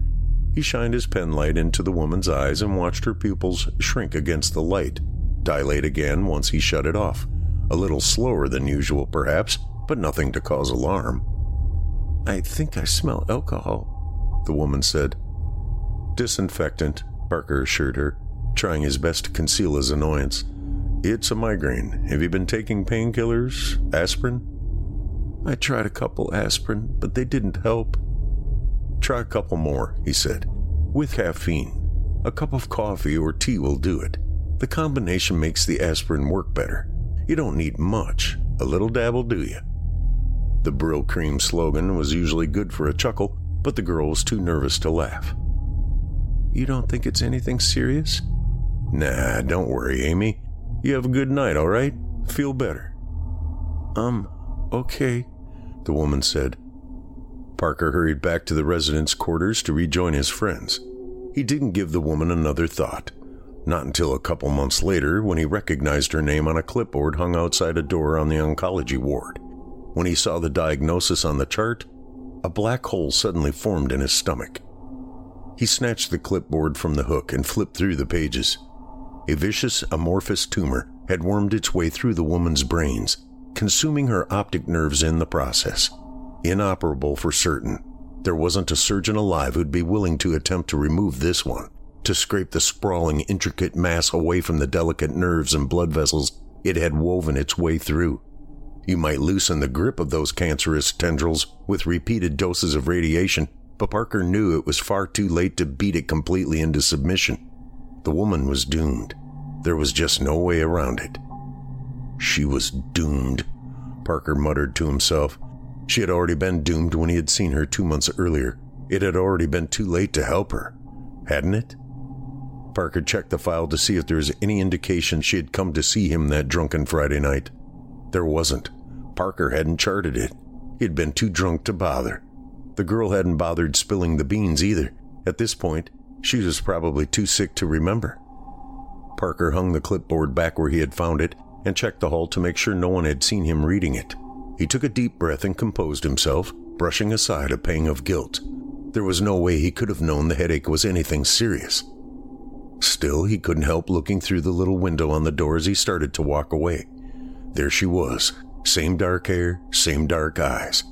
He shined his penlight into the woman's eyes and watched her pupils shrink against the light, dilate again once he shut it off. A little slower than usual, perhaps, but nothing to cause alarm. I think I smell alcohol, the woman said. Disinfectant, Parker assured her, trying his best to conceal his annoyance. It's a migraine. Have you been taking painkillers? Aspirin? I tried a couple aspirin, but they didn't help. Try a couple more, he said. With caffeine. A cup of coffee or tea will do it. The combination makes the aspirin work better. You don't need much. A little dab will do you. The Brylcreem slogan was usually good for a chuckle, but the girl was too nervous to laugh. You don't think it's anything serious? Nah, don't worry, Amy. You have a good night, all right? Feel better. Um, okay, the woman said. Parker hurried back to the residence quarters to rejoin his friends. He didn't give the woman another thought. Not until a couple months later when he recognized her name on a clipboard hung outside a door on the oncology ward. When he saw the diagnosis on the chart, a black hole suddenly formed in his stomach. He snatched the clipboard from the hook and flipped through the pages. A vicious amorphous tumor had wormed its way through the woman's brains, consuming her optic nerves in the process. Inoperable for certain. There wasn't a surgeon alive who'd be willing to attempt to remove this one, to scrape the sprawling, intricate mass away from the delicate nerves and blood vessels it had woven its way through. You might loosen the grip of those cancerous tendrils with repeated doses of radiation, but Parker knew it was far too late to beat it completely into submission. The woman was doomed. There was just no way around it. She was doomed, Parker muttered to himself. She had already been doomed when he had seen her two months earlier. It had already been too late to help her, hadn't it? Parker checked the file to see if there was any indication she had come to see him that drunken Friday night. There wasn't. Parker hadn't charted it. He'd been too drunk to bother. The girl hadn't bothered spilling the beans either. At this point, she was probably too sick to remember. Parker hung the clipboard back where he had found it and checked the hall to make sure no one had seen him reading it. He took a deep breath and composed himself, brushing aside a pang of guilt. There was no way he could have known the headache was anything serious. Still, he couldn't help looking through the little window on the door as he started to walk away. There she was, same dark hair, same dark eyes.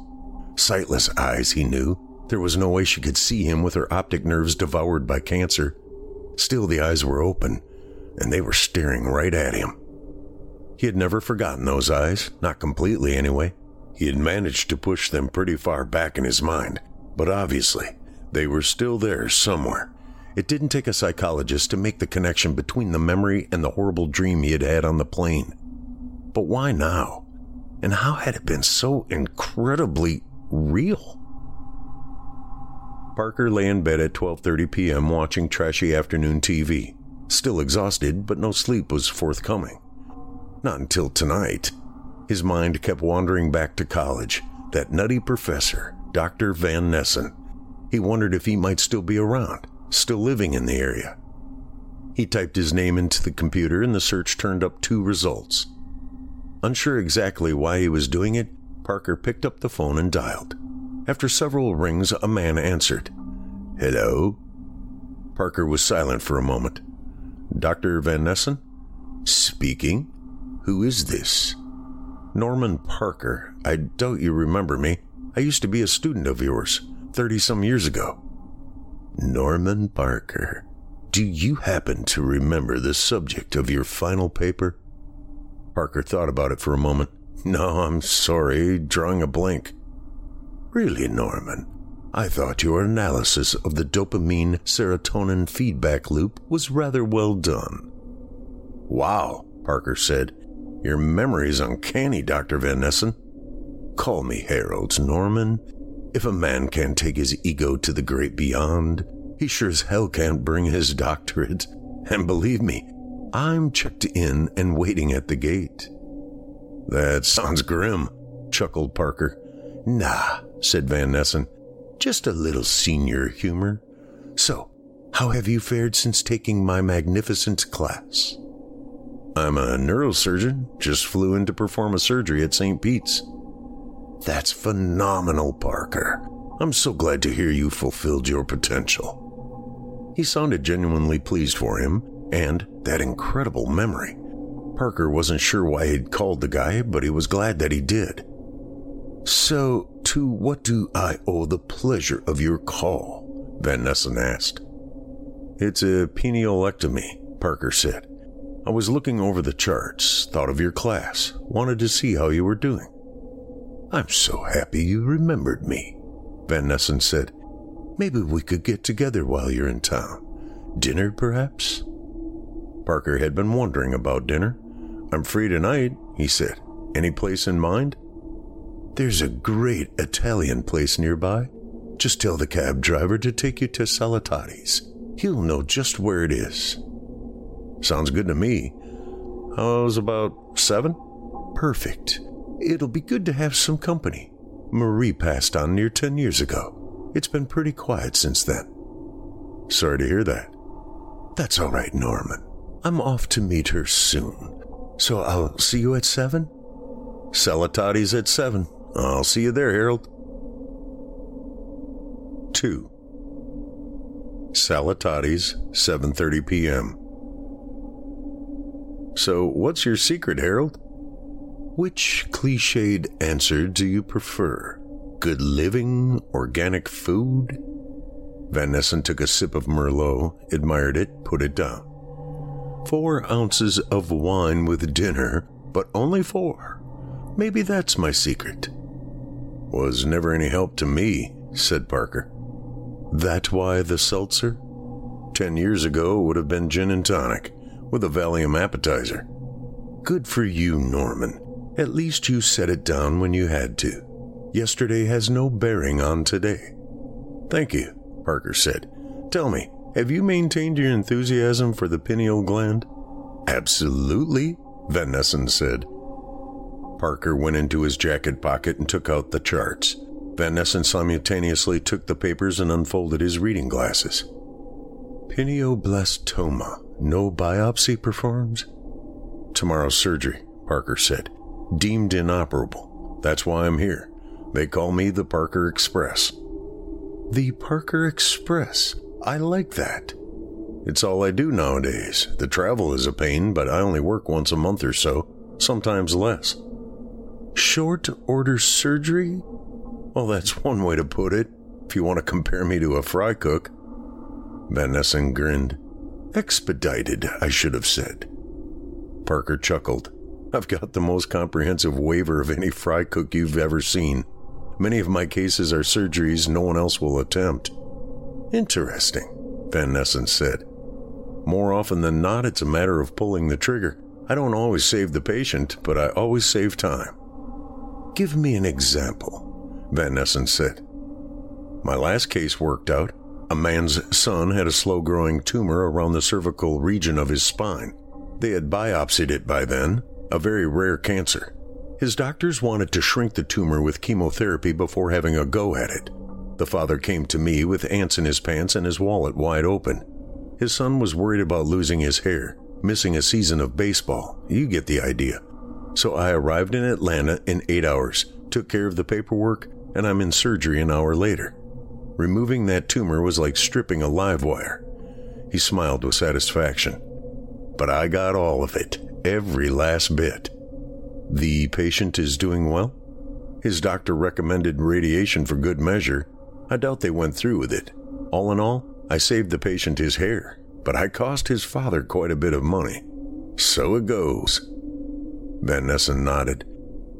Sightless eyes, he knew. There was no way she could see him with her optic nerves devoured by cancer. Still, the eyes were open, and they were staring right at him. He had never forgotten those eyes, not completely anyway. He had managed to push them pretty far back in his mind, but obviously, they were still there somewhere. It didn't take a psychologist to make the connection between the memory and the horrible dream he had had on the plane. But why now? And how had it been so incredibly real? Parker lay in bed at 12:30 p.m. watching trashy afternoon TV. Still exhausted, but no sleep was forthcoming. Not until tonight. His mind kept wandering back to college, that nutty professor, Dr. Van Nessen. He wondered if he might still be around, still living in the area. He typed his name into the computer and the search turned up two results. Unsure exactly why he was doing it, Parker picked up the phone and dialed. After several rings, a man answered. Hello? Parker was silent for a moment. Dr. Van Nessen? Speaking. Who is this? Norman Parker. I doubt you remember me. I used to be a student of yours, 30 some years ago. Norman Parker. Do you happen to remember the subject of your final paper? Parker thought about it for a moment. No, I'm sorry, drawing a blank. Really, Norman? I thought your analysis of the dopamine serotonin feedback loop was rather well done. Wow, Parker said. Your memory's uncanny, Dr. Van Nessen. Call me Harold, Norman. If a man can't take his ego to the great beyond, he sure as hell can't bring his doctorate. And believe me, I'm checked in and waiting at the gate. That sounds grim, chuckled Parker. Nah, said Van Nessen. Just a little senior humor. So, how have you fared since taking my magnificent class? I'm a neurosurgeon, just flew in to perform a surgery at St. Pete's. That's phenomenal, Parker. I'm so glad to hear you fulfilled your potential. He sounded genuinely pleased for him, and that incredible memory. Parker wasn't sure why he'd called the guy, but he was glad that he did. So, to what do I owe the pleasure of your call? Van Nessen asked. It's a pinealectomy, Parker said. I was looking over the charts, thought of your class, wanted to see how you were doing. I'm so happy you remembered me, Van Nessen said. Maybe we could get together while you're in town. Dinner, perhaps? Parker had been wondering about dinner. I'm free tonight, he said. Any place in mind? There's a great Italian place nearby. Just tell the cab driver to take you to Salatati's. He'll know just where it is. Sounds good to me. I was about seven? Perfect. It'll be good to have some company. Marie passed on near ten years ago. It's been pretty quiet since then. Sorry to hear that. That's all right, Norman. I'm off to meet her soon. So I'll see you at seven? Salatati's at seven. I'll see you there, Harold. 2. Salatati's, 7:30 p.m. So, what's your secret, Harold? Which cliched answer do you prefer? Good living, organic food? Van Nessen took a sip of Merlot, admired it, put it down. Four ounces of wine with dinner, but only four. Maybe that's my secret. Was never any help to me, said Parker. That why the seltzer? Ten years ago would have been gin and tonic, with a Valium appetizer. Good for you, Norman. At least you set it down when you had to. Yesterday has no bearing on today. Thank you, Parker said. Tell me, have you maintained your enthusiasm for the pineal gland? Absolutely, Van Nessen said. Parker went into his jacket pocket and took out the charts. Van Nessen simultaneously took the papers and unfolded his reading glasses. Pineoblastoma. No biopsy performed? Tomorrow's surgery, Parker said. Deemed inoperable. That's why I'm here. They call me the Parker Express. The Parker Express. I like that. It's all I do nowadays. The travel is a pain, but I only work once a month or so, sometimes less. Short order surgery? Well, that's one way to put it, if you want to compare me to a fry cook. Van grinned. Expedited, I should have said. Parker chuckled. I've got the most comprehensive waiver of any fry cook you've ever seen. Many of my cases are surgeries no one else will attempt. Interesting, Van Nessen said. More often than not, it's a matter of pulling the trigger. I don't always save the patient, but I always save time. Give me an example, Van Nessen said. My last case worked out. A man's son had a slow growing tumor around the cervical region of his spine. They had biopsied it by then, a very rare cancer. His doctors wanted to shrink the tumor with chemotherapy before having a go at it. The father came to me with ants in his pants and his wallet wide open. His son was worried about losing his hair, missing a season of baseball. You get the idea. So I arrived in Atlanta in eight hours, took care of the paperwork, and I'm in surgery an hour later. Removing that tumor was like stripping a live wire. He smiled with satisfaction. But I got all of it, every last bit. The patient is doing well? His doctor recommended radiation for good measure. I doubt they went through with it. All in all, I saved the patient his hair, but I cost his father quite a bit of money. So it goes. Van Nessen nodded.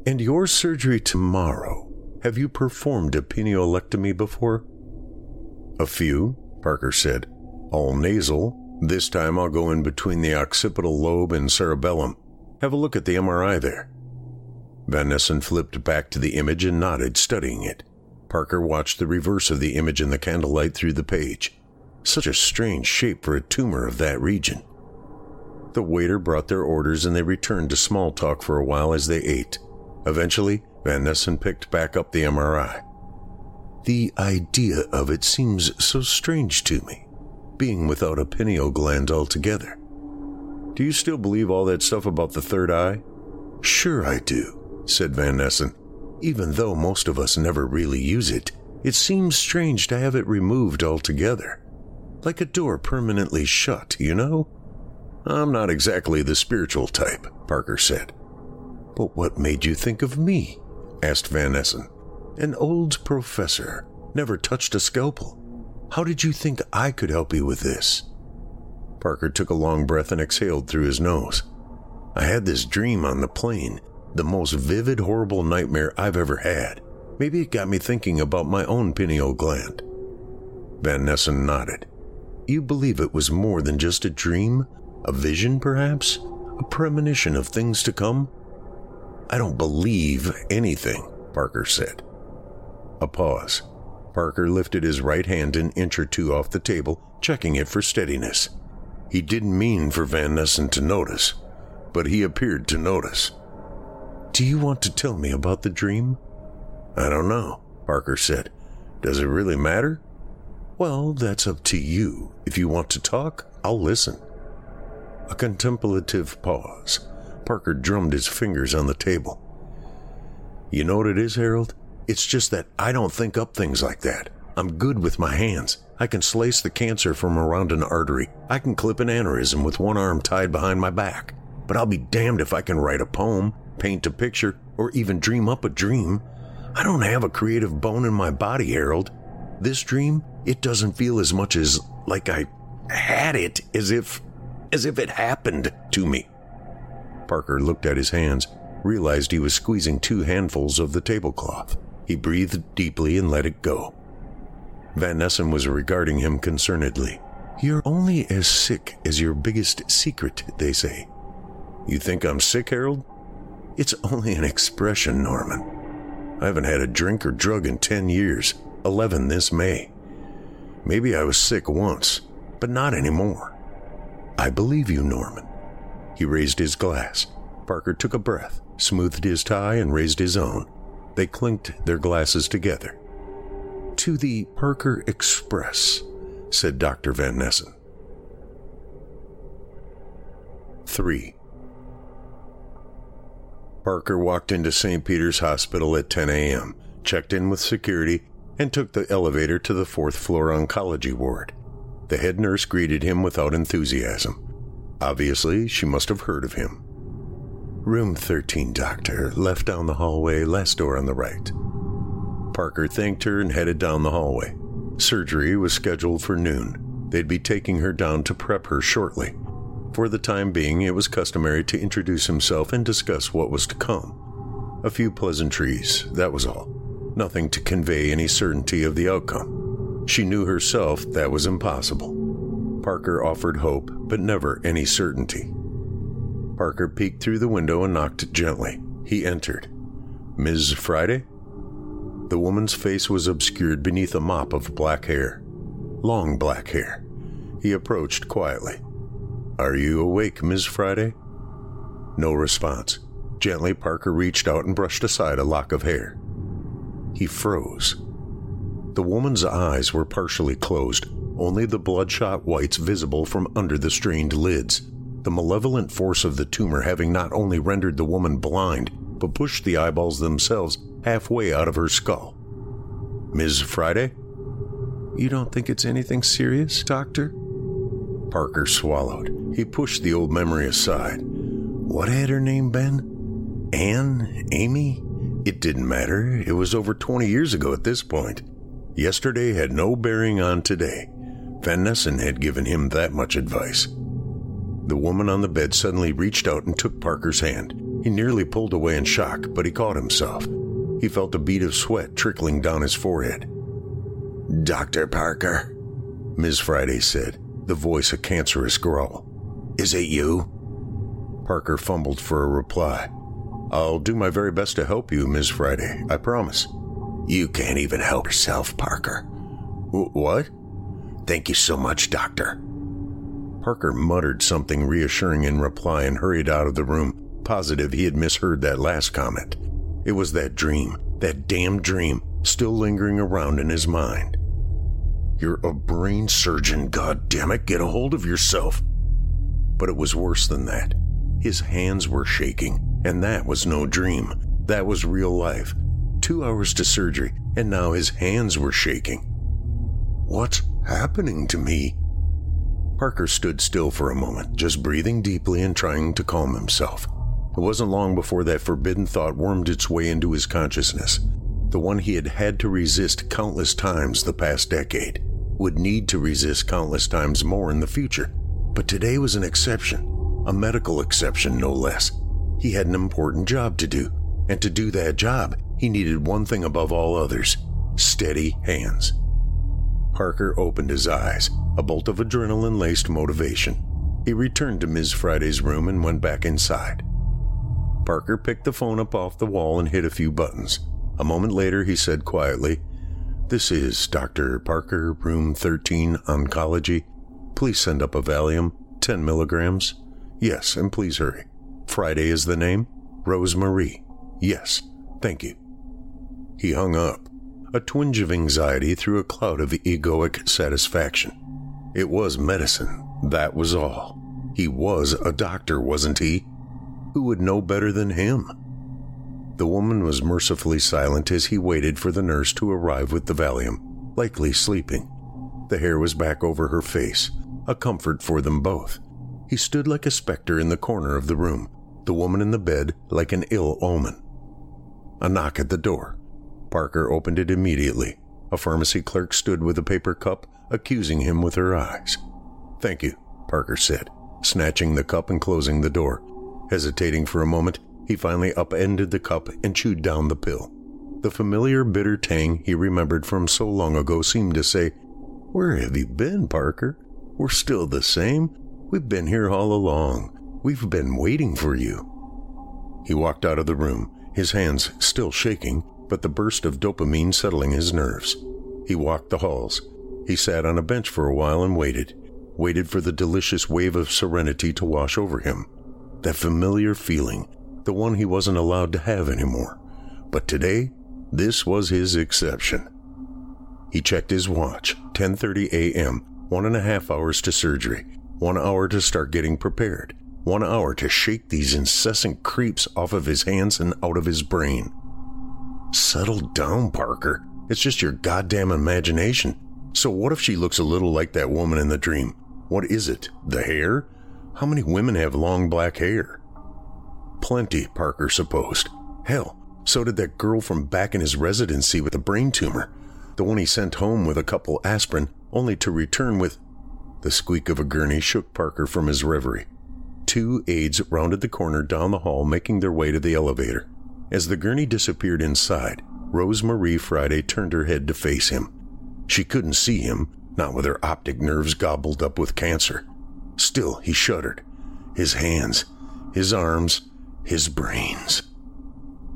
And your surgery tomorrow. Have you performed a pinealectomy before? A few, Parker said. All nasal. This time I'll go in between the occipital lobe and cerebellum. Have a look at the MRI there. Van Nessen flipped back to the image and nodded, studying it. Parker watched the reverse of the image in the candlelight through the page. Such a strange shape for a tumor of that region. The waiter brought their orders and they returned to small talk for a while as they ate. Eventually, Van Nessen picked back up the MRI. The idea of it seems so strange to me, being without a pineal gland altogether. Do you still believe all that stuff about the third eye? Sure, I do, said Van Nessen. Even though most of us never really use it, it seems strange to have it removed altogether. Like a door permanently shut, you know? I'm not exactly the spiritual type, Parker said. But what made you think of me? asked Van Nessen. An old professor, never touched a scalpel. How did you think I could help you with this? Parker took a long breath and exhaled through his nose. I had this dream on the plane, the most vivid, horrible nightmare I've ever had. Maybe it got me thinking about my own pineal gland. Van Nessen nodded. You believe it was more than just a dream? A vision, perhaps? A premonition of things to come? I don't believe anything, Parker said. A pause. Parker lifted his right hand an inch or two off the table, checking it for steadiness. He didn't mean for Van Nessen to notice, but he appeared to notice. Do you want to tell me about the dream? I don't know, Parker said. Does it really matter? Well, that's up to you. If you want to talk, I'll listen. A contemplative pause. Parker drummed his fingers on the table. You know what it is, Harold? It's just that I don't think up things like that. I'm good with my hands. I can slice the cancer from around an artery. I can clip an aneurysm with one arm tied behind my back. But I'll be damned if I can write a poem, paint a picture, or even dream up a dream. I don't have a creative bone in my body, Harold. This dream, it doesn't feel as much as like I had it as if as if it happened to me. Parker looked at his hands, realized he was squeezing two handfuls of the tablecloth. He breathed deeply and let it go. Van Nessen was regarding him concernedly. You're only as sick as your biggest secret, they say. You think I'm sick, Harold? It's only an expression, Norman. I haven't had a drink or drug in 10 years, 11 this May. Maybe I was sick once, but not anymore. I believe you, Norman. He raised his glass. Parker took a breath, smoothed his tie, and raised his own. They clinked their glasses together. To the Parker Express, said Dr. Van Nessen. 3. Parker walked into St. Peter's Hospital at 10 a.m., checked in with security, and took the elevator to the fourth floor oncology ward. The head nurse greeted him without enthusiasm. Obviously, she must have heard of him. Room 13, Doctor, left down the hallway, last door on the right. Parker thanked her and headed down the hallway. Surgery was scheduled for noon. They'd be taking her down to prep her shortly. For the time being, it was customary to introduce himself and discuss what was to come. A few pleasantries, that was all. Nothing to convey any certainty of the outcome. She knew herself that was impossible. Parker offered hope, but never any certainty. Parker peeked through the window and knocked gently. He entered. Ms. Friday? The woman's face was obscured beneath a mop of black hair. Long black hair. He approached quietly. Are you awake, Ms. Friday? No response. Gently, Parker reached out and brushed aside a lock of hair. He froze. The woman's eyes were partially closed, only the bloodshot whites visible from under the strained lids. The malevolent force of the tumor having not only rendered the woman blind, but pushed the eyeballs themselves halfway out of her skull. Ms. Friday? You don't think it's anything serious, Doctor? Parker swallowed. He pushed the old memory aside. What had her name been? Anne? Amy? It didn't matter. It was over 20 years ago at this point. Yesterday had no bearing on today. Van Nessen had given him that much advice. The woman on the bed suddenly reached out and took Parker's hand. He nearly pulled away in shock, but he caught himself. He felt a bead of sweat trickling down his forehead. Dr. Parker, Ms. Friday said, the voice a cancerous growl. Is it you? Parker fumbled for a reply. I'll do my very best to help you, Ms. Friday, I promise. You can't even help yourself, Parker. W- what? Thank you so much, Doctor. Parker muttered something reassuring in reply and hurried out of the room, positive he had misheard that last comment. It was that dream, that damn dream, still lingering around in his mind. You're a brain surgeon, goddammit, get a hold of yourself. But it was worse than that. His hands were shaking, and that was no dream. That was real life. Two hours to surgery, and now his hands were shaking. What's happening to me? Parker stood still for a moment, just breathing deeply and trying to calm himself. It wasn't long before that forbidden thought wormed its way into his consciousness. The one he had had to resist countless times the past decade, would need to resist countless times more in the future. But today was an exception, a medical exception no less. He had an important job to do, and to do that job, he needed one thing above all others steady hands. Parker opened his eyes, a bolt of adrenaline laced motivation. He returned to Ms. Friday's room and went back inside. Parker picked the phone up off the wall and hit a few buttons. A moment later, he said quietly, This is Dr. Parker, room 13, oncology. Please send up a Valium, 10 milligrams. Yes, and please hurry. Friday is the name? Rose Marie. Yes, thank you. He hung up, a twinge of anxiety through a cloud of egoic satisfaction. It was medicine, that was all. He was a doctor, wasn't he? Who would know better than him? The woman was mercifully silent as he waited for the nurse to arrive with the Valium, likely sleeping. The hair was back over her face, a comfort for them both. He stood like a specter in the corner of the room, the woman in the bed like an ill omen. A knock at the door. Parker opened it immediately. A pharmacy clerk stood with a paper cup, accusing him with her eyes. Thank you, Parker said, snatching the cup and closing the door. Hesitating for a moment, he finally upended the cup and chewed down the pill. The familiar bitter tang he remembered from so long ago seemed to say, Where have you been, Parker? We're still the same. We've been here all along. We've been waiting for you. He walked out of the room, his hands still shaking, but the burst of dopamine settling his nerves. He walked the halls. He sat on a bench for a while and waited, waited for the delicious wave of serenity to wash over him. That familiar feeling, the one he wasn't allowed to have anymore. But today, this was his exception. He checked his watch, 10:30 a.m., one and a half hours to surgery, one hour to start getting prepared, one hour to shake these incessant creeps off of his hands and out of his brain. Settle down, Parker. It's just your goddamn imagination. So what if she looks a little like that woman in the dream? What is it? The hair? How many women have long black hair? Plenty, Parker supposed. Hell, so did that girl from back in his residency with the brain tumor. The one he sent home with a couple aspirin, only to return with. The squeak of a gurney shook Parker from his reverie. Two aides rounded the corner down the hall, making their way to the elevator. As the gurney disappeared inside, Rose Marie Friday turned her head to face him. She couldn't see him, not with her optic nerves gobbled up with cancer. Still, he shuddered. His hands, his arms, his brains.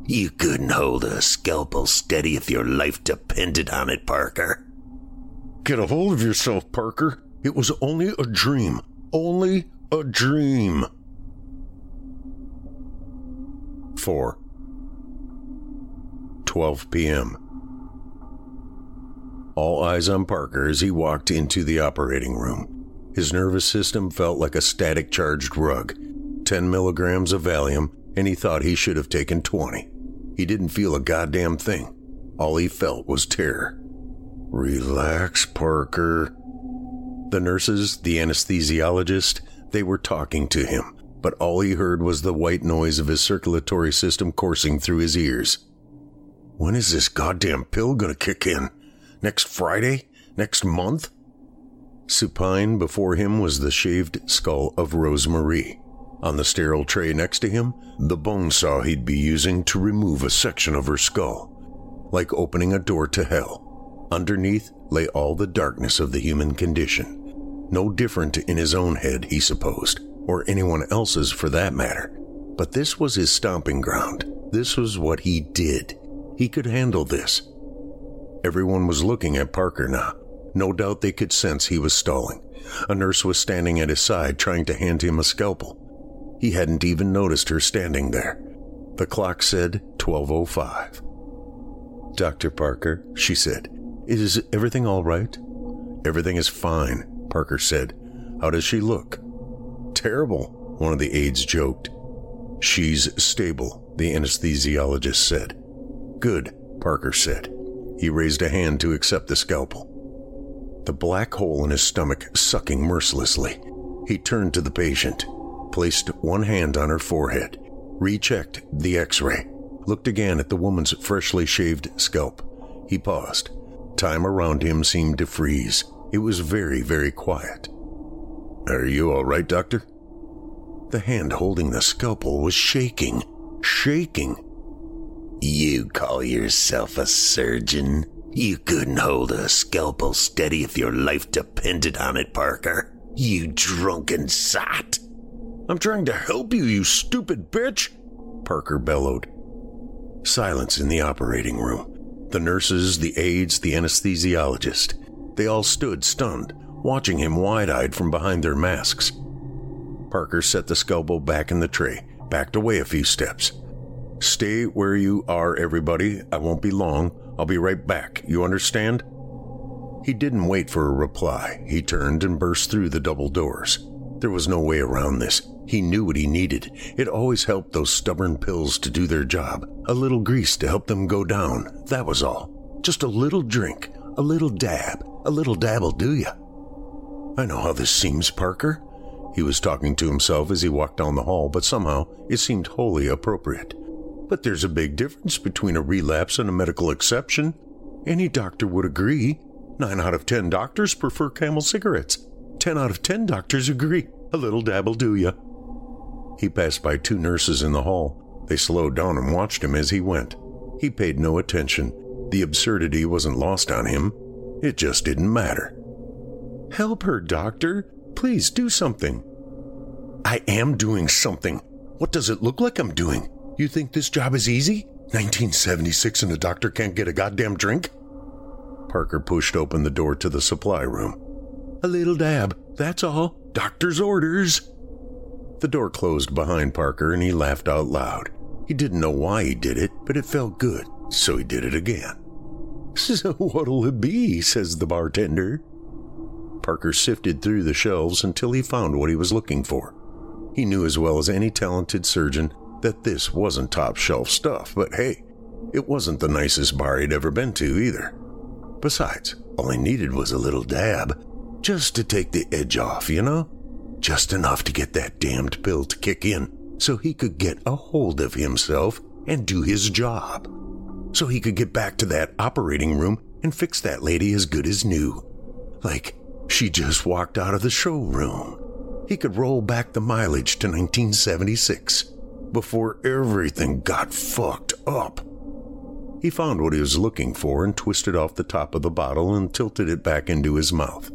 You couldn't hold a scalpel steady if your life depended on it, Parker. Get a hold of yourself, Parker. It was only a dream. Only a dream. 4. 12 p.m. All eyes on Parker as he walked into the operating room. His nervous system felt like a static charged rug. 10 milligrams of Valium, and he thought he should have taken 20. He didn't feel a goddamn thing. All he felt was terror. Relax, Parker. The nurses, the anesthesiologist, they were talking to him, but all he heard was the white noise of his circulatory system coursing through his ears. When is this goddamn pill gonna kick in? Next Friday? Next month? Supine before him was the shaved skull of Rose Marie. On the sterile tray next to him, the bone saw he'd be using to remove a section of her skull. Like opening a door to hell. Underneath lay all the darkness of the human condition. No different in his own head, he supposed, or anyone else's for that matter. But this was his stomping ground. This was what he did. He could handle this. Everyone was looking at Parker now no doubt they could sense he was stalling. A nurse was standing at his side trying to hand him a scalpel. He hadn't even noticed her standing there. The clock said 1205. Dr. Parker, she said, is everything all right? Everything is fine, Parker said. How does she look? Terrible, one of the aides joked. She's stable, the anesthesiologist said. Good, Parker said. He raised a hand to accept the scalpel. the black hole in his stomach sucking mercilessly. He turned to the patient, placed one hand on her forehead, rechecked the x ray, looked again at the woman's freshly shaved scalp. He paused. Time around him seemed to freeze. It was very, very quiet. Are you all right, Doctor? The hand holding the scalpel was shaking. Shaking. You call yourself a surgeon? You couldn't hold a scalpel steady if your life depended on it, Parker. You drunken sot. I'm trying to help you, you stupid bitch, Parker bellowed. Silence in the operating room. The nurses, the aides, the anesthesiologist. They all stood stunned, watching him wide eyed from behind their masks. Parker set the scalpel back in the tray, backed away a few steps. Stay where you are, everybody. I won't be long. I'll be right back. You understand? He didn't wait for a reply. He turned and burst through the double doors. There was no way around this. He knew what he needed. It always helped those stubborn pills to do their job. A little grease to help them go down. That was all. Just a little drink, a little dab. A little dab'll do ya. I know how this seems, Parker. He was talking to himself as he walked down the hall, but somehow it seemed wholly appropriate. But there's a big difference between a relapse and a medical exception. Any doctor would agree. Nine out of ten doctors prefer camel cigarettes. Ten out of ten doctors agree. A little dab'll do ya. He passed by two nurses in the hall. They slowed down and watched him as he went. He paid no attention. The absurdity wasn't lost on him. It just didn't matter. Help her, doctor. Please do something. I am doing something. What does it look like I'm doing? You think this job is easy? 1976 and a doctor can't get a goddamn drink? Parker pushed open the door to the supply room. A little dab, that's all. Doctor's orders. The door closed behind Parker and he laughed out loud. He didn't know why he did it, but it felt good, so he did it again. So what'll it be? says the bartender. Parker sifted through the shelves until he found what he was looking for. He knew as well as any talented surgeon that this wasn't top shelf stuff, but hey, it wasn't the nicest bar he'd ever been to either. Besides, all he needed was a little dab, just to take the edge off, you know? Just enough to get that damned pill to kick in so he could get a hold of himself and do his job. So he could get back to that operating room and fix that lady as good as new. Like she just walked out of the showroom. He could roll back the mileage to 1976 before everything got fucked up. He found what he was looking for and twisted off the top of the bottle and tilted it back into his mouth.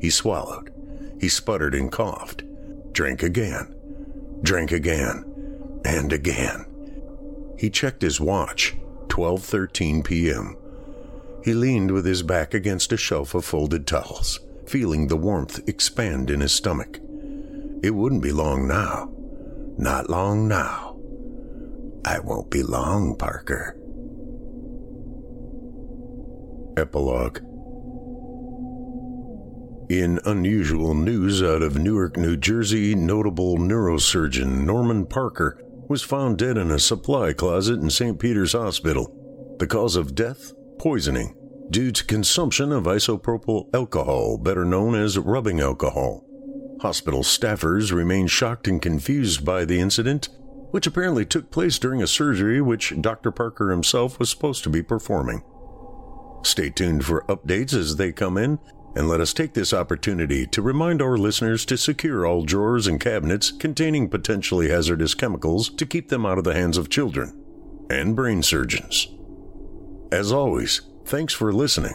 He swallowed. He sputtered and coughed. Drank again. Drank again. And again. He checked his watch. 12:13 p.m. He leaned with his back against a shelf of folded towels, feeling the warmth expand in his stomach. It wouldn't be long now. Not long now. I won't be long, Parker. Epilogue In unusual news out of Newark, New Jersey, notable neurosurgeon Norman Parker was found dead in a supply closet in St. Peter's Hospital. The cause of death? Poisoning, due to consumption of isopropyl alcohol, better known as rubbing alcohol. Hospital staffers remain shocked and confused by the incident, which apparently took place during a surgery which Dr. Parker himself was supposed to be performing. Stay tuned for updates as they come in, and let us take this opportunity to remind our listeners to secure all drawers and cabinets containing potentially hazardous chemicals to keep them out of the hands of children and brain surgeons. As always, thanks for listening.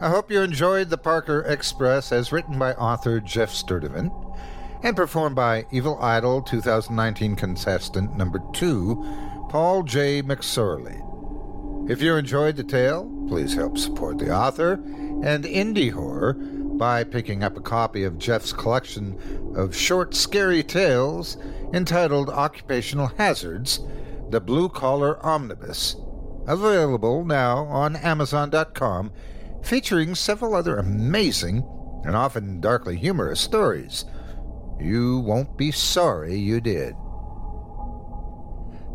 I hope you enjoyed the Parker Express as written by author Jeff Sturdivant and performed by Evil Idol 2019 contestant number two, Paul J. McSorley. If you enjoyed the tale, please help support the author and indie horror by picking up a copy of Jeff's collection of short, scary tales entitled Occupational Hazards The Blue Collar Omnibus, available now on Amazon.com, featuring several other amazing and often darkly humorous stories. You won't be sorry you did.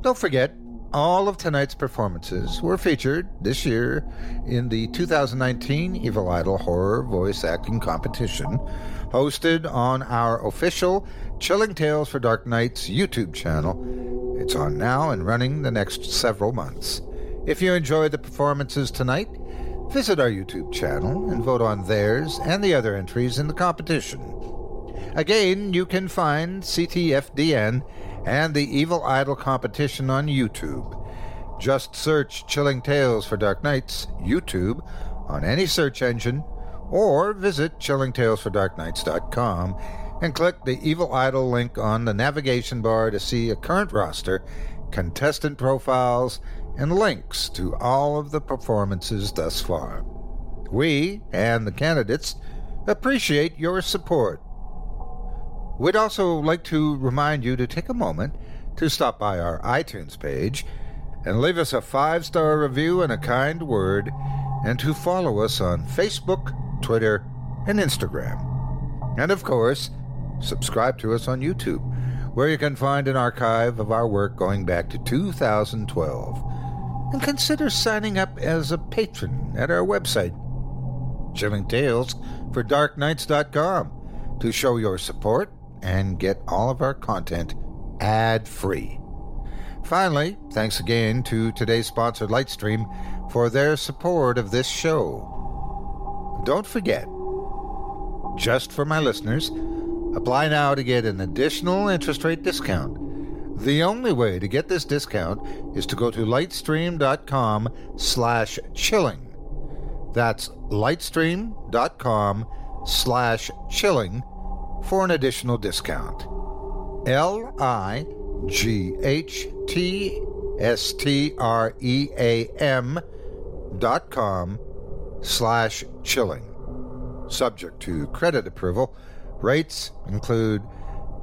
Don't forget, all of tonight's performances were featured this year in the 2019 Evil Idol Horror Voice Acting Competition, hosted on our official Chilling Tales for Dark Nights YouTube channel. It's on now and running the next several months. If you enjoyed the performances tonight, visit our YouTube channel and vote on theirs and the other entries in the competition. Again, you can find CTFDN and the Evil Idol competition on YouTube. Just search Chilling Tales for Dark Nights YouTube on any search engine or visit chillingtalesfordarknights.com and click the Evil Idol link on the navigation bar to see a current roster, contestant profiles, and links to all of the performances thus far. We and the candidates appreciate your support. We'd also like to remind you to take a moment to stop by our iTunes page and leave us a five star review and a kind word, and to follow us on Facebook, Twitter, and Instagram. And of course, subscribe to us on YouTube, where you can find an archive of our work going back to 2012. And consider signing up as a patron at our website, Chilling Tales for DarkNights.com, to show your support and get all of our content ad free. Finally, thanks again to today's sponsor, Lightstream, for their support of this show. Don't forget, just for my listeners, apply now to get an additional interest rate discount. The only way to get this discount is to go to lightstream.com slash chilling. That's lightstream.com slash chilling for an additional discount. L I G H T S T R E A M dot com slash chilling. Subject to credit approval, rates include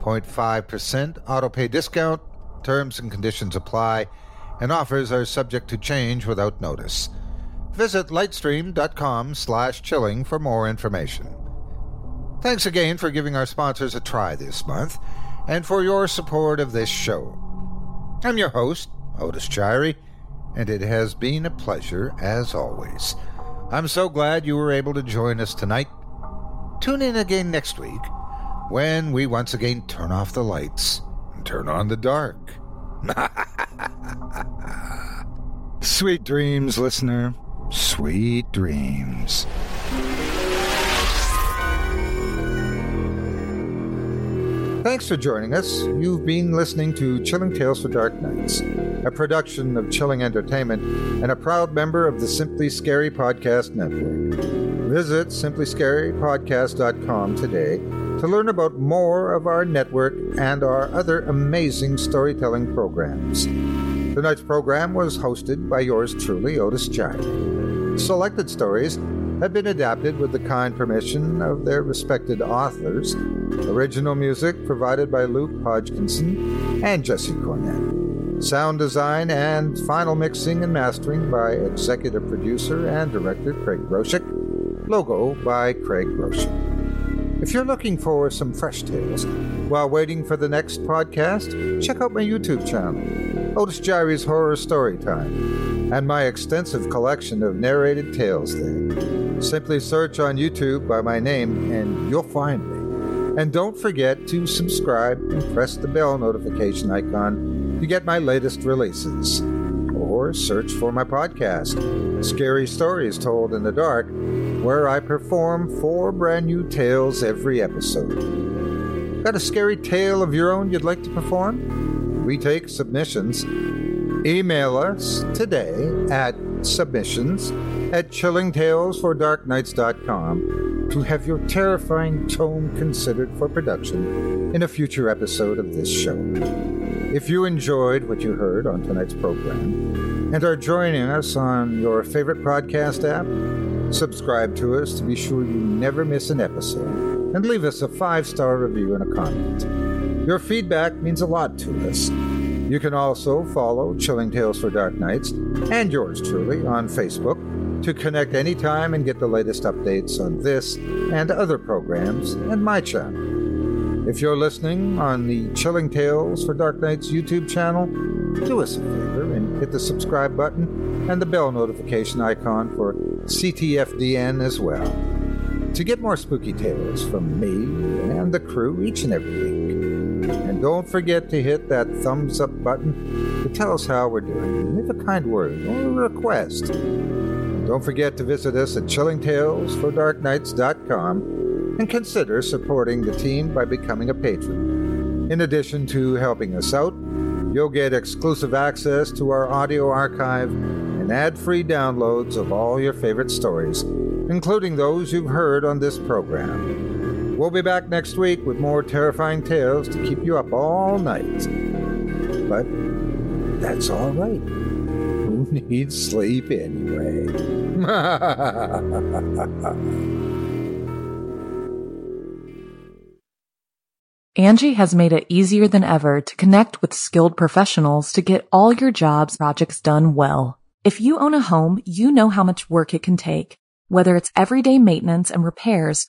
0.5% autopay discount, terms and conditions apply, and offers are subject to change without notice. Visit lightstream.com slash chilling for more information. Thanks again for giving our sponsors a try this month and for your support of this show. I'm your host, Otis Jiry, and it has been a pleasure as always. I'm so glad you were able to join us tonight. Tune in again next week when we once again turn off the lights turn on the dark. Sweet dreams, listener. Sweet dreams. Thanks for joining us. You've been listening to Chilling Tales for Dark Nights, a production of Chilling Entertainment and a proud member of the Simply Scary Podcast Network. Visit simplyscarypodcast.com today to learn about more of our network and our other amazing storytelling programs. Tonight's program was hosted by yours truly, Otis Jiry. Selected stories have been adapted with the kind permission of their respected authors. Original music provided by Luke Hodgkinson and Jesse Cornett. Sound design and final mixing and mastering by executive producer and director Craig Groshek. Logo by Craig Groshek. If you're looking for some fresh tales while waiting for the next podcast, check out my YouTube channel, Otis Jiry's Horror Storytime, and my extensive collection of narrated tales there. Simply search on YouTube by my name and you'll find me. And don't forget to subscribe and press the bell notification icon to get my latest releases. Or search for my podcast, Scary Stories Told in the Dark, where I perform four brand new tales every episode. Got a scary tale of your own you'd like to perform? We take submissions. Email us today at submissions at chillingtalesfordarknights.com to have your terrifying tome considered for production in a future episode of this show. If you enjoyed what you heard on tonight's program and are joining us on your favorite podcast app, subscribe to us to be sure you never miss an episode and leave us a five star review and a comment. Your feedback means a lot to us. You can also follow Chilling Tales for Dark Nights and yours truly on Facebook to connect anytime and get the latest updates on this and other programs and my channel. If you're listening on the Chilling Tales for Dark Nights YouTube channel, do us a favor and hit the subscribe button and the bell notification icon for CTFDN as well. To get more spooky tales from me and the crew each and every week. And don't forget to hit that thumbs up button to tell us how we're doing. Leave a kind word or a request. Don't forget to visit us at chillingtalesfordarknights.com and consider supporting the team by becoming a patron. In addition to helping us out, you'll get exclusive access to our audio archive and ad free downloads of all your favorite stories, including those you've heard on this program. We'll be back next week with more terrifying tales to keep you up all night. But that's all right. Who needs sleep anyway? Angi has made it easier than ever to connect with skilled professionals to get all your jobs projects done well. If you own a home, you know how much work it can take, whether it's everyday maintenance and repairs